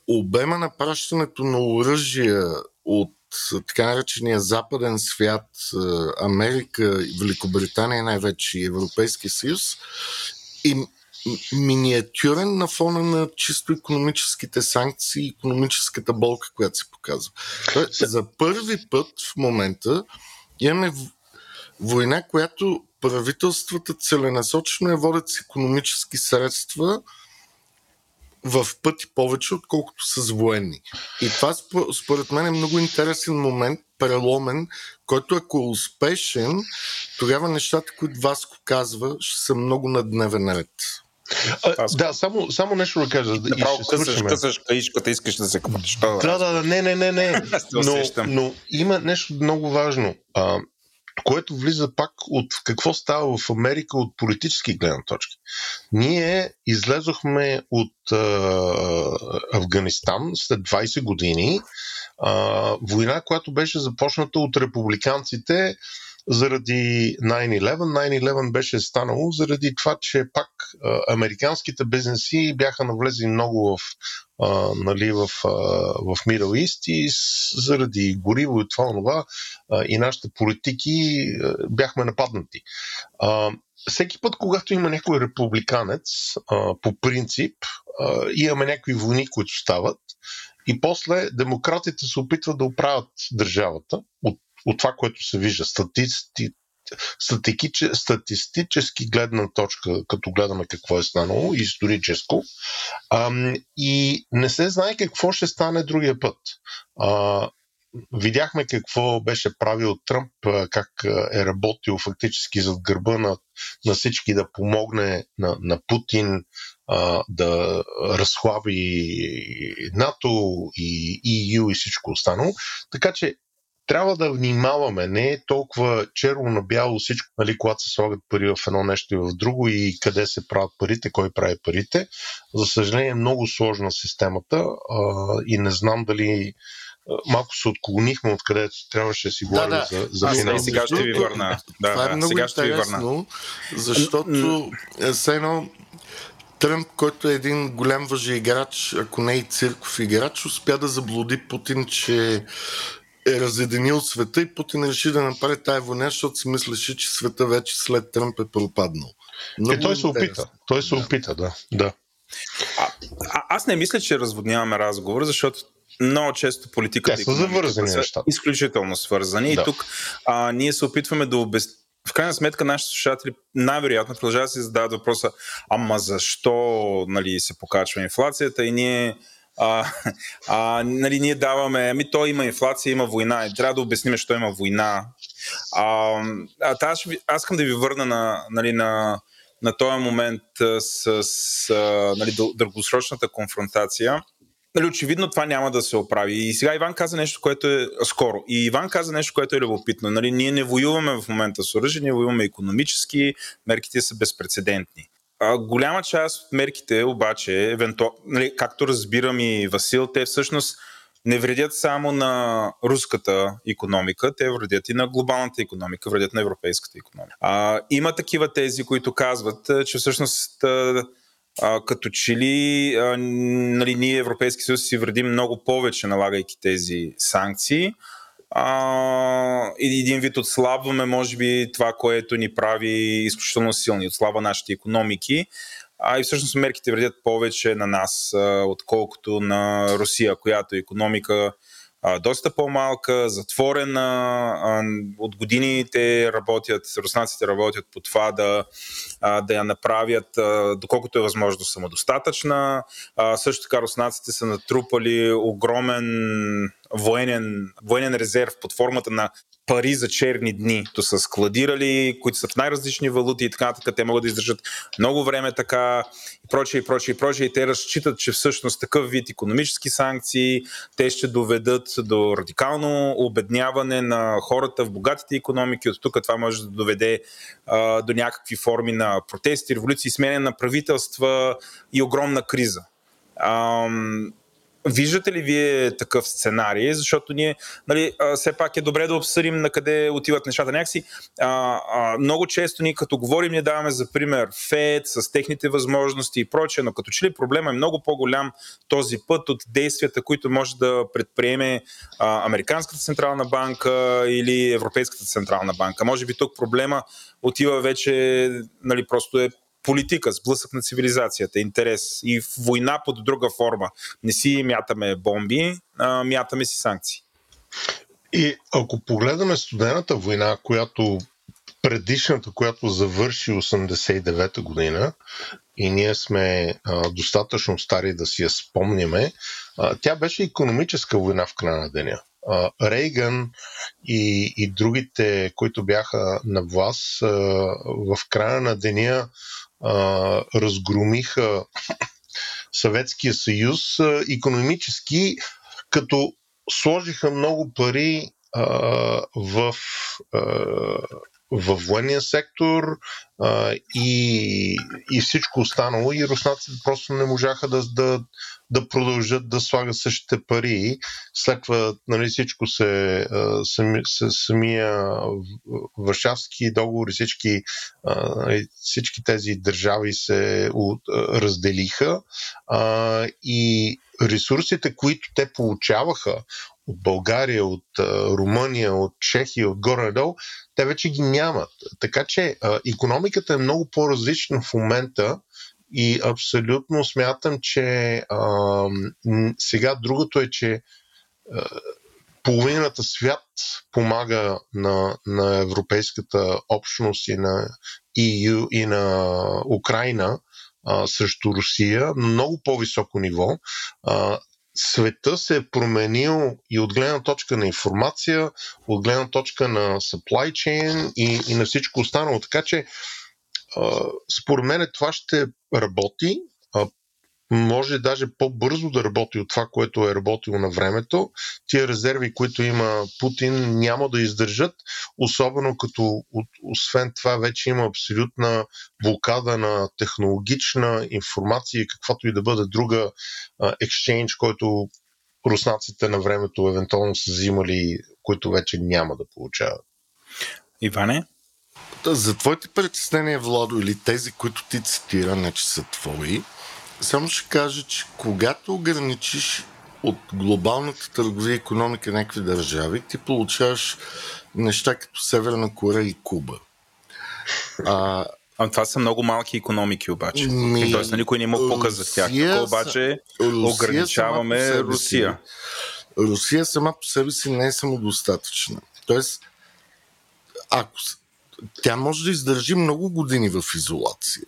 обема на пращането на оръжия от така наречения западен свят, Америка, Великобритания най-вече и Европейския съюз, им миниатюрен на фона на чисто економическите санкции и економическата болка, която се показва. Тоест, за първи път в момента имаме война, която правителствата целенасочено я водят с економически средства в пъти повече, отколкото с военни. И това според мен е много интересен момент, преломен, който ако е успешен, тогава нещата, които Васко казва, ще са много на дневен ред.
А, да, само, само нещо да кажа.
Направо късаш, късаш каишката, искаш да се къпнеш.
Да, да, да, не, не, не, не. но, но има нещо много важно. А, което влиза пак от какво става в Америка от политически гледна точки. Ние излезохме от а, Афганистан след 20 години, а, война, която беше започната от републиканците заради 9-11. 9-11 беше станало заради това, че пак американските бизнеси бяха навлезли много в, а, нали, в, а, в Middle East и заради гориво и това, това и нашите политики а, бяхме нападнати. А, всеки път, когато има някой републиканец, а, по принцип, а, имаме някакви войни, които стават, и после демократите се опитват да оправят държавата от от това, което се вижда. Статисти, статистически гледна точка, като гледаме какво е станало, историческо, а, и не се знае какво ще стане другия път. А, видяхме какво беше правил Тръмп, как е работил фактически зад гърба на, на всички да помогне на, на Путин да разхлаби НАТО и EU и всичко останало. Така че трябва да внимаваме. Не е толкова черно на бяло всичко, нали, когато се слагат пари в едно нещо и в друго и къде се правят парите, кой прави парите. За съжаление е много сложна системата а, и не знам дали малко се отклонихме откъдето трябваше да си говорим да, да. за, за
финал. Сега ще ви върна. Да,
Това е много сега ще ви върна. защото е, едно Тръмп, който е един голям въжеиграч, ако не и цирков играч, успя да заблуди Путин, че е разединил света и Путин реши да направи тая война, защото си мислеше, че света вече след Тръмп е пропаднал.
Много е, той се опита. Той се да. опита, да. да.
А, а, аз не мисля, че разводняваме разговор, защото много често политиката
Те са завързани са нещата.
изключително свързани. Да. И тук а, ние се опитваме да обясним в крайна сметка нашите слушатели най-вероятно продължават да си задават въпроса, ама защо нали, се покачва инфлацията и ние а, а, нали, ние даваме, ами то има инфлация, има война и трябва да обясним, защо има война. А, а, аз, аз искам да ви върна на, нали, на, на този момент с, с нали, дългосрочната конфронтация. Нали, очевидно това няма да се оправи. И сега Иван каза нещо, което е скоро. И Иван каза нещо, което е любопитно. Нали, ние не воюваме в момента с оръжие, ние воюваме економически, мерките са безпредседентни. А, голяма част от мерките обаче, евенту... нали, както разбирам и Васил, те всъщност не вредят само на руската економика, те вредят и на глобалната економика, вредят на европейската економика. А, има такива тези, които казват, че всъщност а, като че ли а, нали, ние Европейски съюз си вредим много повече, налагайки тези санкции, а, един вид отслабваме, може би, това, което ни прави изключително силни, отслабва нашите економики. А и всъщност мерките вредят повече на нас, отколкото на Русия, която економика доста по-малка, затворена. От години те работят, руснаците работят по това да, да я направят доколкото е възможно самодостатъчна. А, също така руснаците са натрупали огромен военен, военен резерв под формата на пари за черни дни. То са складирали, които са в най-различни валути и така нататък. Те могат да издържат много време така и прочее, и прочее, и прочее. И те разчитат, че всъщност такъв вид економически санкции те ще доведат до радикално обедняване на хората в богатите економики. От тук това може да доведе а, до някакви форми на протести, революции, смене на правителства и огромна криза. Ам, Виждате ли вие такъв сценарий? Защото ние, нали, все пак е добре да обсъдим на къде отиват нещата. Някакси, а, а, много често ние като говорим, ние даваме за пример ФЕД с техните възможности и прочее, но като че ли проблема е много по-голям този път от действията, които може да предприеме а, Американската централна банка или Европейската централна банка. Може би тук проблема отива вече, нали, просто е политика, сблъсък на цивилизацията, интерес и война под друга форма. Не си мятаме бомби, а мятаме си санкции.
И ако погледаме студената война, която предишната, която завърши 89-та година и ние сме а, достатъчно стари да си я спомняме, а, тя беше економическа война в края на деня. А, Рейган и, и другите, които бяха на власт, а, в края на деня разгромиха Съветския съюз а, економически, като сложиха много пари а, в а, във военния сектор а, и, и всичко останало. И руснаците просто не можаха да, да, да продължат да слагат същите пари. След това нали, всичко се, сами, самия Варшавски договор и всички, нали, всички тези държави се разделиха а, и ресурсите, които те получаваха от България, от Румъния, от Чехия, от горе-надолу, те вече ги нямат. Така че а, економиката е много по-различна в момента и абсолютно смятам, че а, сега другото е, че а, половината свят помага на, на европейската общност и на EU и на Украина а, срещу Русия много по-високо ниво. А, света се е променил и от гледна точка на информация, от гледна точка на supply chain и, и на всичко останало. Така че, според мен това ще работи. Може даже по-бързо да работи от това, което е работило на времето. Тия резерви, които има Путин, няма да издържат, особено като освен това вече има абсолютна блокада на технологична информация и каквато и да бъде друга екшенж, който руснаците на времето евентуално са взимали, които вече няма да получават.
Иване?
За твоите притеснения, Владо, или тези, които ти цитира, не че са твои, само ще кажа, че когато ограничиш от глобалната търговия и економика някакви държави, ти получаваш неща като Северна Корея и Куба.
А, а това са много малки економики обаче. Ми, Тоест на никой не има показ за тях. Тук обаче Русия ограничаваме Русия.
Русия сама по себе си не е самодостатъчна. Тоест, ако тя може да издържи много години в изолация.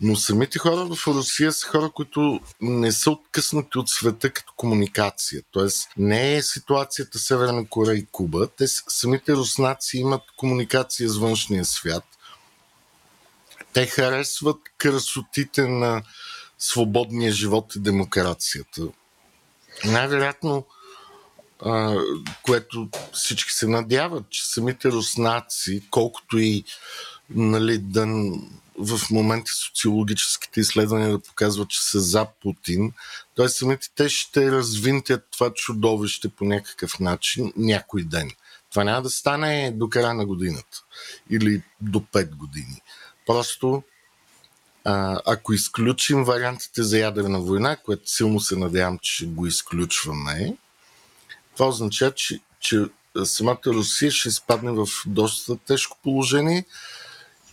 Но самите хора в Русия са хора, които не са откъснати от света като комуникация. Тоест не е ситуацията Северна Корея и Куба. Те самите руснаци имат комуникация с външния свят. Те харесват красотите на свободния живот и демокрацията. Най-вероятно, което всички се надяват, че самите руснаци, колкото и нали, да в момента социологическите изследвания да показват, че са за Путин. Т.е. самите те ще развинтят това чудовище по някакъв начин някой ден. Това няма да стане до края на годината или до 5 години. Просто а, ако изключим вариантите за ядрена война, което силно се надявам, че го изключваме, това означава, че, че самата Русия ще изпадне в доста тежко положение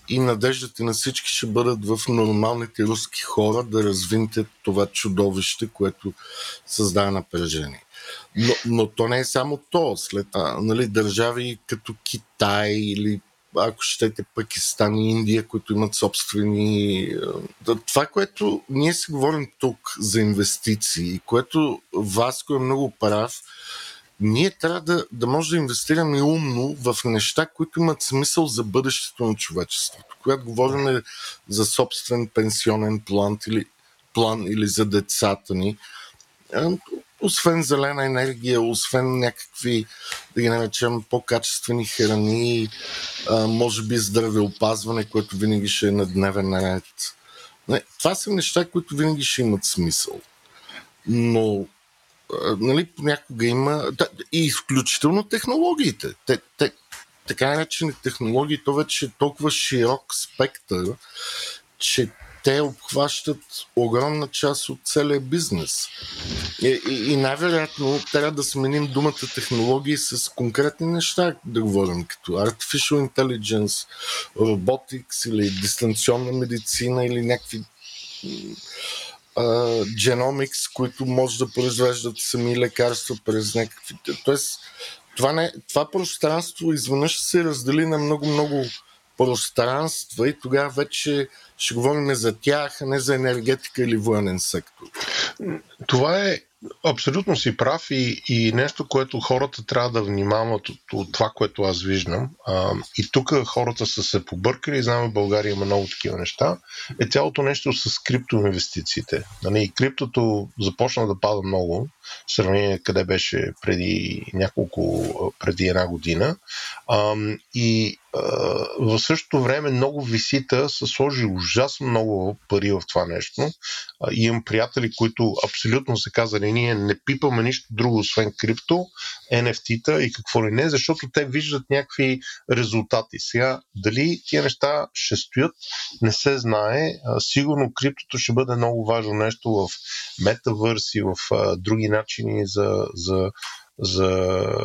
и надеждите на всички ще бъдат в нормалните руски хора да развинтят това чудовище, което създава напрежение. Но, но то не е само то. След а, нали, държави като Китай или ако щете Пакистан и Индия, които имат собствени... Това, което ние си говорим тук за инвестиции, което Васко е много прав, ние трябва да, да може да инвестираме умно в неща, които имат смисъл за бъдещето на човечеството. Когато говорим за собствен пенсионен план или, план или за децата ни, освен зелена енергия, освен някакви, да ги наречем, по-качествени храни, може би здравеопазване, което винаги ще е на дневен ред. Това са неща, които винаги ще имат смисъл. Но нали, понякога има. Да, и изключително технологиите. Те, те, така наречени технологии, то вече е толкова широк спектър, че те обхващат огромна част от целия бизнес. И, и, и най-вероятно трябва да сменим думата технологии с конкретни неща, да говорим, като Artificial Intelligence, Robotics или дистанционна медицина или някакви Genomics, които може да произвеждат сами лекарства през някакви... Тоест, това, не, това пространство изведнъж се раздели на много-много пространства и тогава вече ще говорим за тях, а не за енергетика или военен сектор.
Това е Абсолютно си прав и, и нещо, което хората трябва да внимават от, от това, което аз виждам. А, и тук хората са се побъркали, знаме, в България има много такива неща, е цялото нещо с криптоинвестициите. Нали, и криптото започна да пада много, в сравнение къде беше преди няколко, преди една година. А, и в същото време много висита са сложили ужасно много пари в това нещо. А, имам приятели, които абсолютно се казали, ние не пипаме нищо друго, освен крипто, NFT-та и какво ли не, защото те виждат някакви резултати. Сега, дали тия неща ще стоят, не се знае. Сигурно криптото ще бъде много важно нещо в метавърс и в други начини за, за за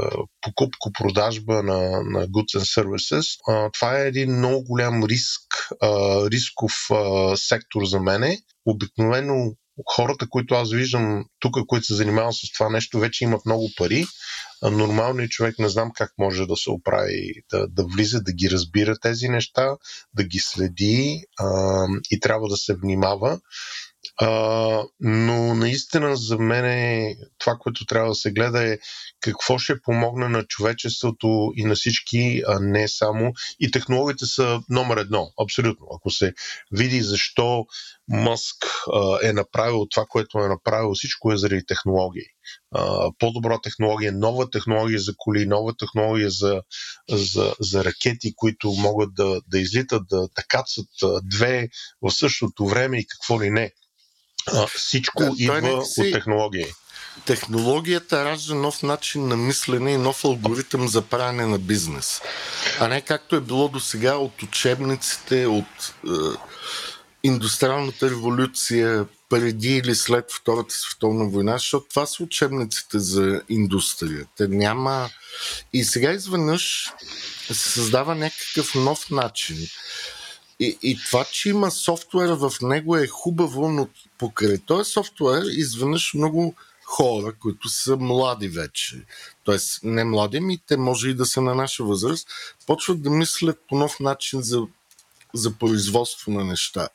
покупко-продажба на, на goods and services. А, това е един много голям риск, а, рисков а, сектор за мене. Обикновено хората, които аз виждам тук, които се занимават с това нещо, вече имат много пари. Нормалният човек не знам как може да се оправи, да, да влиза, да ги разбира тези неща, да ги следи а, и трябва да се внимава. Но наистина за мен е, това, което трябва да се гледа е какво ще помогне на човечеството и на всички, а не само. И технологиите са номер едно, абсолютно. Ако се види защо Мъск а, е направил това, което е направил, всичко е заради технологии. А, по-добра технология, нова технология за коли, нова технология за, за, за ракети, които могат да, да излитат, да, да кацат две в същото време и какво ли не. А, всичко да, идва си... от технологии.
Технологията ражда нов начин на мислене и нов алгоритъм за правене на бизнес. А не както е било до сега от учебниците, от е, индустриалната революция преди или след Втората световна война, защото това са учебниците за индустрия. Те няма... И сега изведнъж се създава някакъв нов начин. И, и това, че има софтуер в него е хубаво, но покрай този софтуер изведнъж много хора, които са млади вече, т.е. не млади, ми те може и да са на наша възраст, почват да мислят по нов начин за, за производство на неща.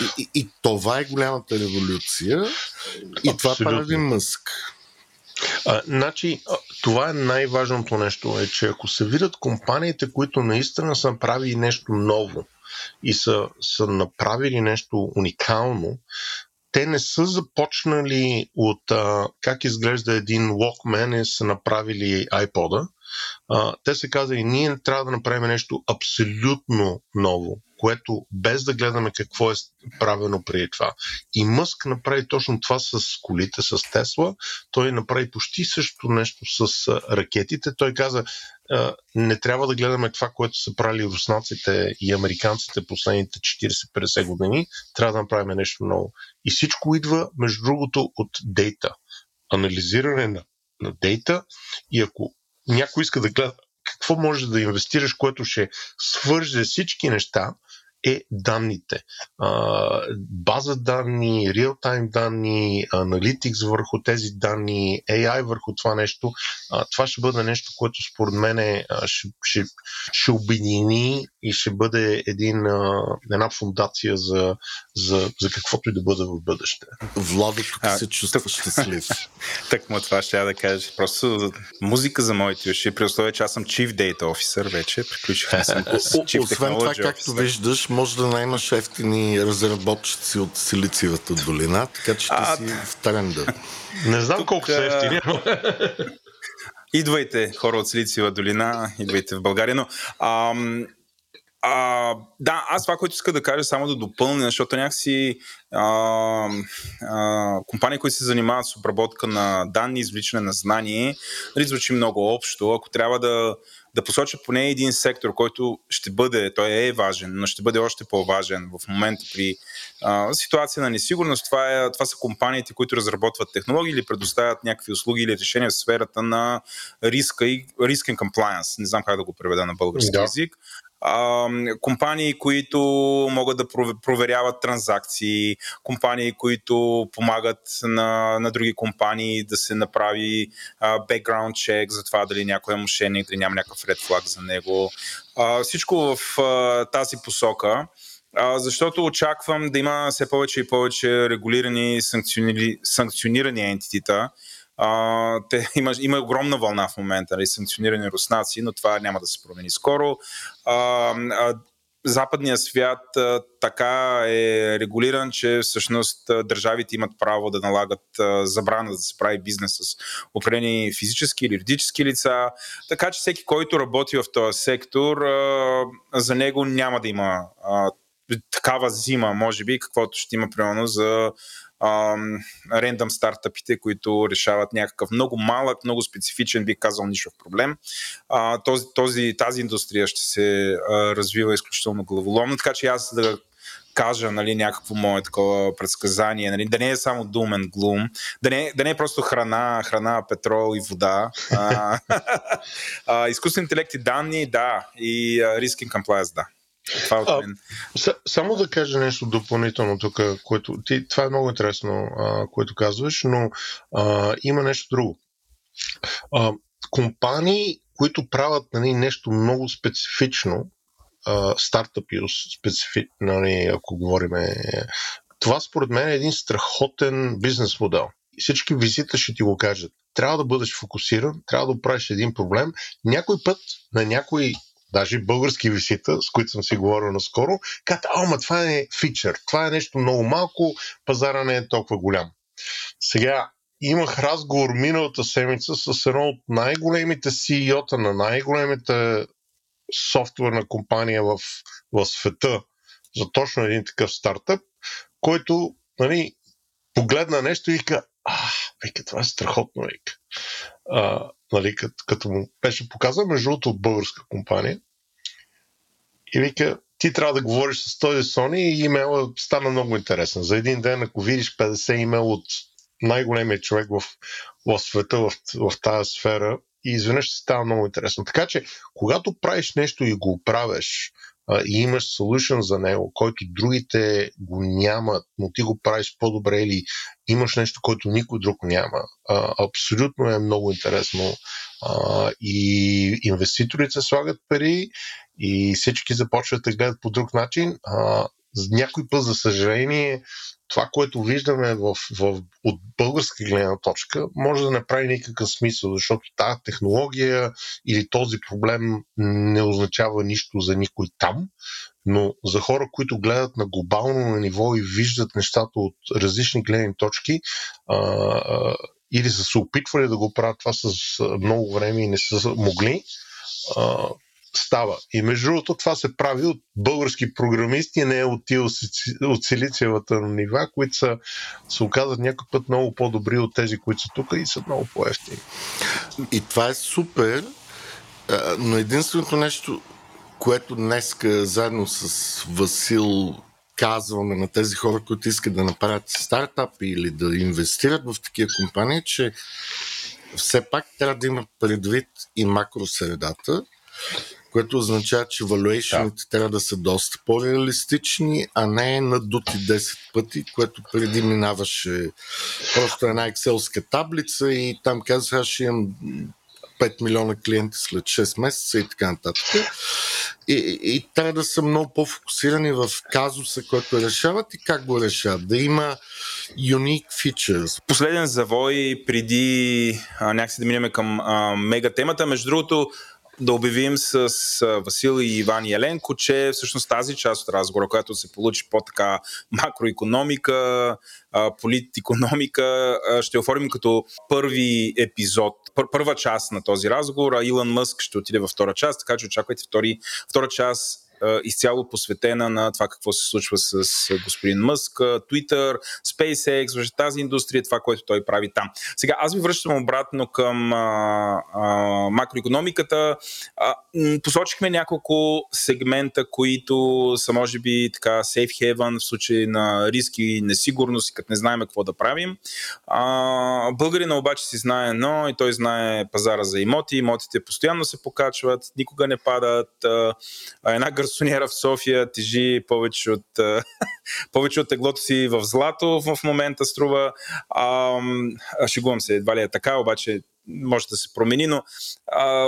И, и, и това е голямата революция и Абсолютно. това прави Мъск.
А, значи, това е най-важното нещо, е, че ако се видят компаниите, които наистина са направили нещо ново и са, са направили нещо уникално, те не са започнали от а, как изглежда един Walkman и са направили iPod-а. А, те са казали, ние трябва да направим нещо абсолютно ново, което без да гледаме какво е правено преди това. И Мъск направи точно това с колите, с Тесла. Той направи почти също нещо с ракетите. Той каза, не трябва да гледаме това, което са правили руснаците и американците последните 40-50 години. Трябва да направим нещо ново. И всичко идва, между другото, от дейта. Анализиране на, на дейта и ако някой иска да гледа какво може да инвестираш, което ще свърже всички неща, е данните. А, база данни, реал-тайм данни, аналитикс върху тези данни, AI върху това нещо. А, това ще бъде нещо, което според мен е, ще, ще, ще обедини и ще бъде един, а, една фундация за, за, за каквото и да бъде в бъдеще.
Владо тук се чувства тук... щастлив.
так му това ще я да кажа. Просто музика за моите уши, при условие, че аз съм Chief Data Officer вече. Приключихме съм
Chief Освен това, както виждаш, може да наймаш ефтини разработчици от Силициевата долина, така че а, ти си в тренда.
Не знам Тук, колко са ефтини.
Идвайте, хора от Силициева долина, идвайте в България. Но, ам, а, да, аз това, което иска да кажа, само да допълня, защото някакси а, а, компании, които се занимават с обработка на данни, извличане на знание, нали, звучи много общо. Ако трябва да да посоча поне един сектор, който ще бъде, той е важен, но ще бъде още по-важен в момента при а, ситуация на несигурност. Това, е, това са компаниите, които разработват технологии или предоставят някакви услуги или решения в сферата на риска и риск and compliance. Не знам как да го преведа на български да. язик. Компании, които могат да проверяват транзакции, компании, които помагат на, на други компании да се направи background check за това дали някой е мошенник, дали няма някакъв ред флаг за него. Всичко в тази посока защото очаквам да има все повече и повече регулирани санкционирани, санкционирани ентитита, а, те, има, има огромна вълна в момента, нали, санкционирани руснаци, но това няма да се промени скоро. А, а, западният свят а, така е регулиран, че всъщност държавите имат право да налагат а, забрана да се прави бизнес с определени физически или юридически лица, така че всеки, който работи в този сектор, а, за него няма да има а, такава зима, може би, каквото ще има примерно за рендъм стартъпите, които решават някакъв много малък, много специфичен, бих казал, нишов проблем. А, този, този, тази индустрия ще се а, развива изключително главоломно, така че аз да кажа нали, някакво мое такова предсказание, нали, да не е само doom and gloom, да не, да не е просто храна, храна, петрол и вода. а, а, изкуствен интелект и данни, да, и риск и compliance, да. Това от мен.
А, само да кажа нещо допълнително тук, което ти, това е много интересно, а, което казваш, но а, има нещо друго. А, компании, които правят нали, нещо много специфично, а, стартъпи, специфи, нали, ако говорим, това според мен е един страхотен бизнес модел. Всички визита ще ти го кажат. Трябва да бъдеш фокусиран, трябва да правиш един проблем. Някой път на някой даже български висита, с които съм си говорил наскоро, казват, а, ма това е фичър, това е нещо много малко, пазара не е толкова голям. Сега, имах разговор миналата седмица с едно от най-големите CEO-та на най-големите софтуерна компания в, в света за точно един такъв стартъп, който нали, погледна нещо и каза, а, вика, това е страхотно, вика. Нали, като, като му беше показан, между другото, от българска компания. И вика, ти трябва да говориш с този Sony и имейла стана много интересен. За един ден, ако видиш 50 имейл от най-големия човек в, в света, в, в тази сфера, и изведнъж ще става много интересно. Така че, когато правиш нещо и го правиш, и имаш solution за него, който другите го нямат, но ти го правиш по-добре или имаш нещо, което никой друг няма, а, абсолютно е много интересно. А, и инвеститорите слагат пари и всички започват да гледат по друг начин. А, някой път, за съжаление, това, което виждаме в, в, от българска гледна точка, може да не прави никакъв смисъл, защото тази технология или този проблем не означава нищо за никой там, но за хора, които гледат на глобално ниво и виждат нещата от различни гледни точки, а, или са се опитвали да го правят това с много време и не са могли, а, става. И между другото това се прави от български програмисти, не от тия от силициевата нива, които са, се оказат някой път много по-добри от тези, които са тук и са много по-ефтини.
И това е супер, но единственото нещо, което днес заедно с Васил казваме на тези хора, които искат да направят стартапи или да инвестират в такива компании, че все пак трябва да имат предвид и макросредата, което означава, че valuation да. трябва да са доста по-реалистични, а не надути 10 пъти, което преди минаваше просто една екселска таблица и там казах, аз ще имам 5 милиона клиенти след 6 месеца и така нататък. И, и, и трябва да са много по-фокусирани в казуса, който решават и как го решават. Да има unique features.
Последен завой преди а, някакси да минем към а, мега темата. Между другото, да обявим с Васил и Иван Еленко, че всъщност тази част от разговора, която се получи по-така макроекономика, политикономика, ще оформим като първи епизод, пър, първа част на този разговор, а Илон Мъск ще отиде във втора част, така че очаквайте втори, втора част изцяло посветена на това какво се случва с господин Мъск, Twitter, SpaceX, тази индустрия, това, което той прави там. Сега, аз ви връщам обратно към а, а, макроекономиката. А, посочихме няколко сегмента, които са, може би, така, safe haven в случай на риски и несигурност като не знаем какво да правим. А, българина обаче си знае едно и той знае пазара за имоти. Имотите постоянно се покачват, никога не падат. А, една гарсониера в София тежи повече от, повече от теглото си в злато в момента струва. А, шегувам се, едва ли е така, обаче може да се промени, но а,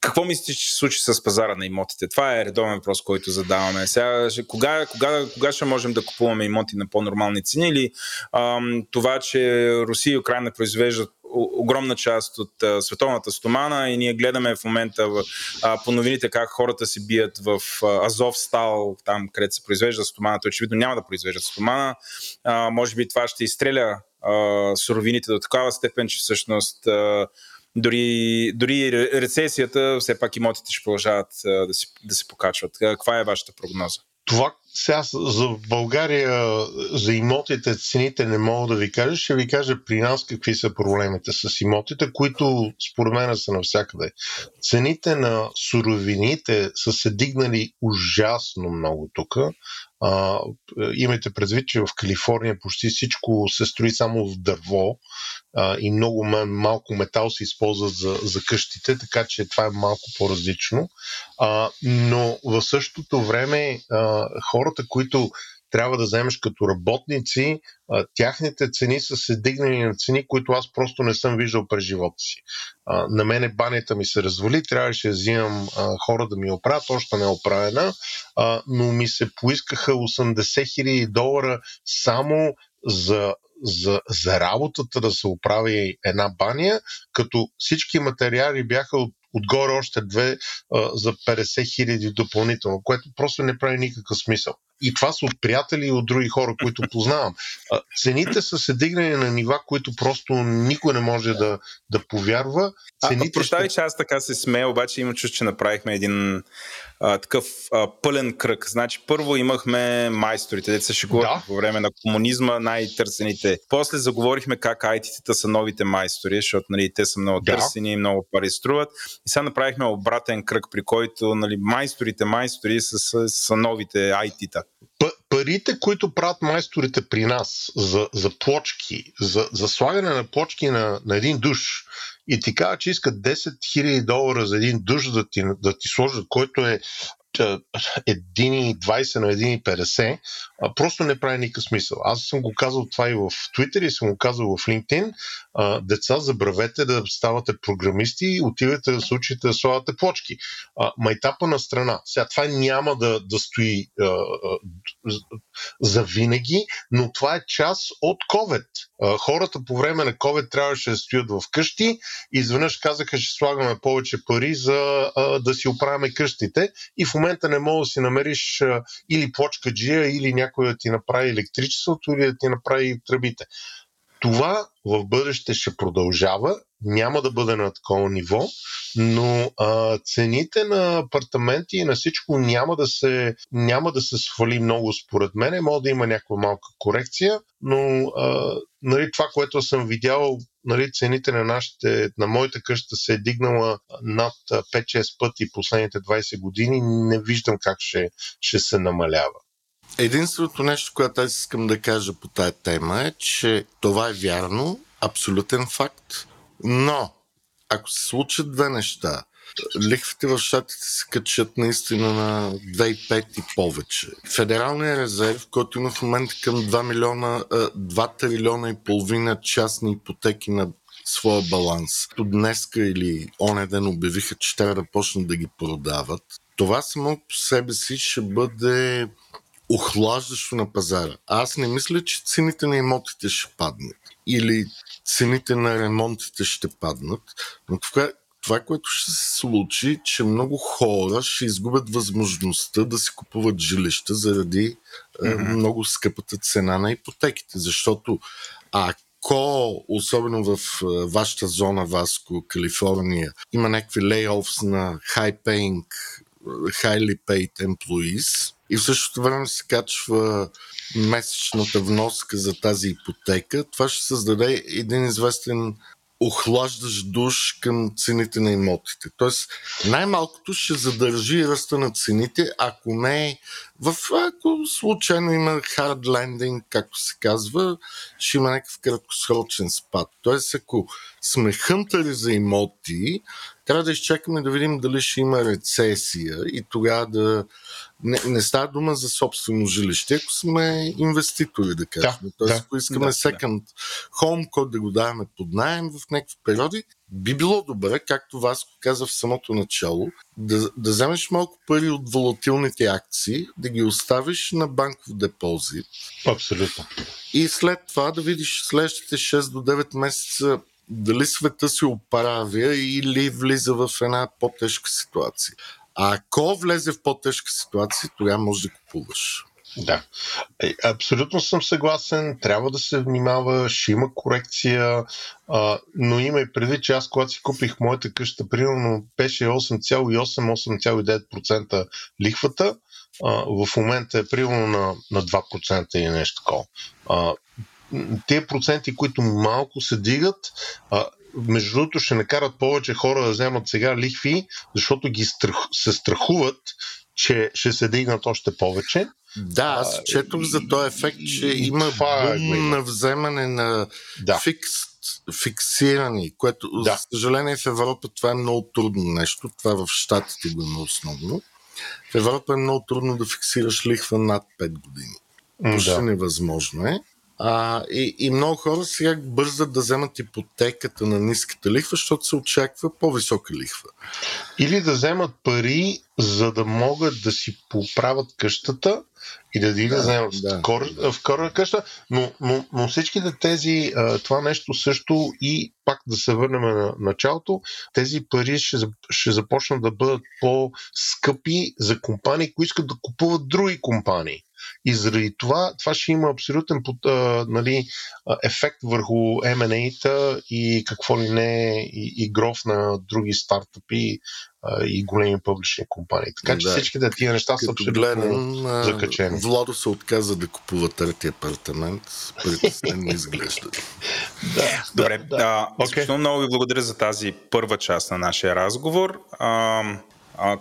какво мислите, че се случи с пазара на имотите? Това е редовен въпрос, който задаваме. Сега, кога, кога, кога ще можем да купуваме имоти на по-нормални цени или ам, това, че Русия и Украина произвеждат огромна част от а, световната стомана и ние гледаме в момента в, а, по новините как хората се бият в а, Азов Стал, там където се произвежда стоманата, очевидно няма да произвеждат стомана. А, може би това ще изстреля а, суровините до такава степен, че всъщност а, дори, дори рецесията, все пак имотите ще продължават да, си, да се покачват. Каква е вашата прогноза?
Това сега за България, за имотите, цените не мога да ви кажа. Ще ви кажа при нас какви са проблемите с имотите, които според мен са навсякъде. Цените на суровините са се дигнали ужасно много тук. А, имайте предвид, че в Калифорния почти всичко се строи само в дърво а, и много малко метал се използва за, за къщите, така че това е малко по-различно. А, но в същото време а, хората, които трябва да вземеш като работници, а, тяхните цени са се дигнали на цени, които аз просто не съм виждал през живота си. А, на мене банята ми се развали, трябваше да взимам а, хора да ми оправят, още не е оправена, а, но ми се поискаха 80 хиляди долара само за за, за работата да се оправи една баня, като всички материали бяха от отгоре още две а, за 50 хиляди допълнително, което просто не прави никакъв смисъл. И това са от приятели и от други хора, които познавам. Цените са се дигнали на нива, които просто никой не може да, да повярва.
Цените а, прощавай, ще... че аз така се смея, обаче има чувство, че направихме един а, такъв а, пълен кръг. Значи първо имахме майсторите, деца се шегуват да. по време на комунизма, най-търсените. После заговорихме как IT-тата са новите майстори, защото нали, те са много да. търсени, много пари струват. И сега направихме обратен кръг, при който нали, майсторите, майстори са, са, са новите IT-та.
Парите, които правят майсторите при нас за, за плочки, за, за слагане на плочки на, на един душ, и ти казва, че искат 10 000 долара за един душ да ти, да ти сложат, който е 1,20 на 1,50, просто не прави никакъв смисъл. Аз съм го казал това и в Twitter и съм го казал в LinkedIn. Деца, забравете да ставате програмисти и отивате да се учите да слагате плочки. Майтапа на страна. Сега това няма да, да стои за винаги, но това е част от COVID. Хората по време на COVID трябваше да стоят в къщи изведнъж казаха, че слагаме повече пари за да си оправяме къщите и в момента не мога да си намериш или плочкаджия, или някой да ти направи електричеството, или да ти направи тръбите. Това в бъдеще ще продължава, няма да бъде на такова ниво, но а, цените на апартаменти и на всичко няма да, се, няма да се свали много според мен. Може да има някаква малка корекция, но а, нали, това, което съм видял, нали, цените на, нашите, на моята къща се е дигнала над 5-6 пъти последните 20 години. Не виждам как ще, ще се намалява.
Единственото нещо, което аз искам да кажа по тая тема е, че това е вярно, абсолютен факт, но ако се случат две неща, лихвите в щатите се качат наистина на 2,5 и повече. Федералният резерв, който има в момента към 2 милиона, 2 трилиона и половина частни ипотеки на своя баланс. До днеска или оня ден обявиха, че трябва да почнат да ги продават. Това само по себе си ще бъде охлаждащо на пазара. Аз не мисля, че цените на имотите ще паднат или цените на ремонтите ще паднат, но това, това, което ще се случи, че много хора ще изгубят възможността да си купуват жилища заради mm-hmm. много скъпата цена на ипотеките. Защото ако, особено в вашата зона, Васко, Калифорния, има някакви лейофс на high-paying highly paid employees и в същото време се качва месечната вноска за тази ипотека, това ще създаде един известен охлаждаш душ към цените на имотите. Тоест, най-малкото ще задържи ръста на цените, ако не в ако случайно има hard landing, както се казва, ще има някакъв краткосрочен спад. Тоест, ако сме хънтари за имоти, трябва да изчакаме да видим дали ще има рецесия и тогава да... Не, не става дума за собствено жилище, ако сме инвеститори, да кажем. Да, Тоест, да, ако искаме да, second да. home, който да го даваме под найем в някакви периоди, би било добре, както Васко каза в самото начало, да, да вземеш малко пари от волатилните акции, да ги оставиш на банков депозит.
Абсолютно.
И след това да видиш следващите 6 до 9 месеца дали света се оправя или влиза в една по-тежка ситуация. А ако влезе в по-тежка ситуация, тогава може да купуваш.
Да, е, абсолютно съм съгласен. Трябва да се внимава, ще има корекция, а, но има и преди, че аз, когато си купих моята къща, примерно беше 8,8-8,9% лихвата. А, в момента е примерно на, на 2% или нещо такова. Те проценти, които малко се дигат, а, между другото ще накарат повече хора да вземат сега лихви, защото ги страх, се страхуват, че ще се дигнат още повече.
Да, аз четох за този ефект, че има е бум на вземане на да. фикс, фиксирани, което, да. за съжаление, в Европа това е много трудно нещо. Това в Штатите го има основно. В Европа е много трудно да фиксираш лихва над 5 години. Почти да. невъзможно е. А, и, и много хора сега бързат да вземат ипотеката на ниската лихва, защото се очаква по-висока лихва.
Или да вземат пари, за да могат да си поправят къщата и да ги да, вземат да, кор, да. в къща, но, но, но всичките тези, това нещо също и пак да се върнем на началото, тези пари ще, ще започнат да бъдат по-скъпи за компании, които искат да купуват други компании. И заради това, това ще има абсолютен а, нали, ефект върху M&A-та и какво ли не и, и гров на други стартъпи а, и големи публични компании. Така че да, всичките тия неща са абсолютно гледам, закачени.
Владо се отказа да купува трети апартамент. Притеснено изглежда.
да, Добре. Да, да. Okay. много ви благодаря за тази първа част на нашия разговор. А,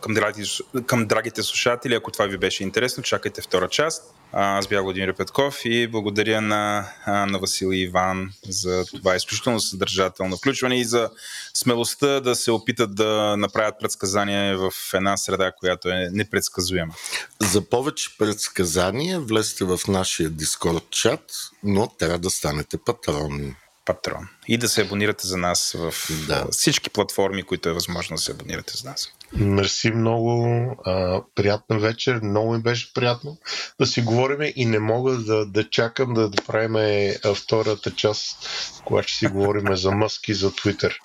към, драгите, към драгите слушатели, ако това ви беше интересно, чакайте втора част. Аз бях Владимир Петков и благодаря на, на Васил и Иван за това изключително съдържателно включване и за смелостта да се опитат да направят предсказания в една среда, която е непредсказуема.
За повече предсказания влезте в нашия Discord чат, но трябва да станете патрони
патрон. И да се абонирате за нас в да. всички платформи, които е възможно да се абонирате за нас.
Мерси много. А, приятна вечер. Много ми беше приятно да си говорим и не мога да, да чакам да, да правим втората част, когато ще си говорим за Мъски за Твитър.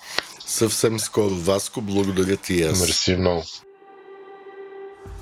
Съвсем скоро, Васко. Благодаря ти и аз.
Мерси много.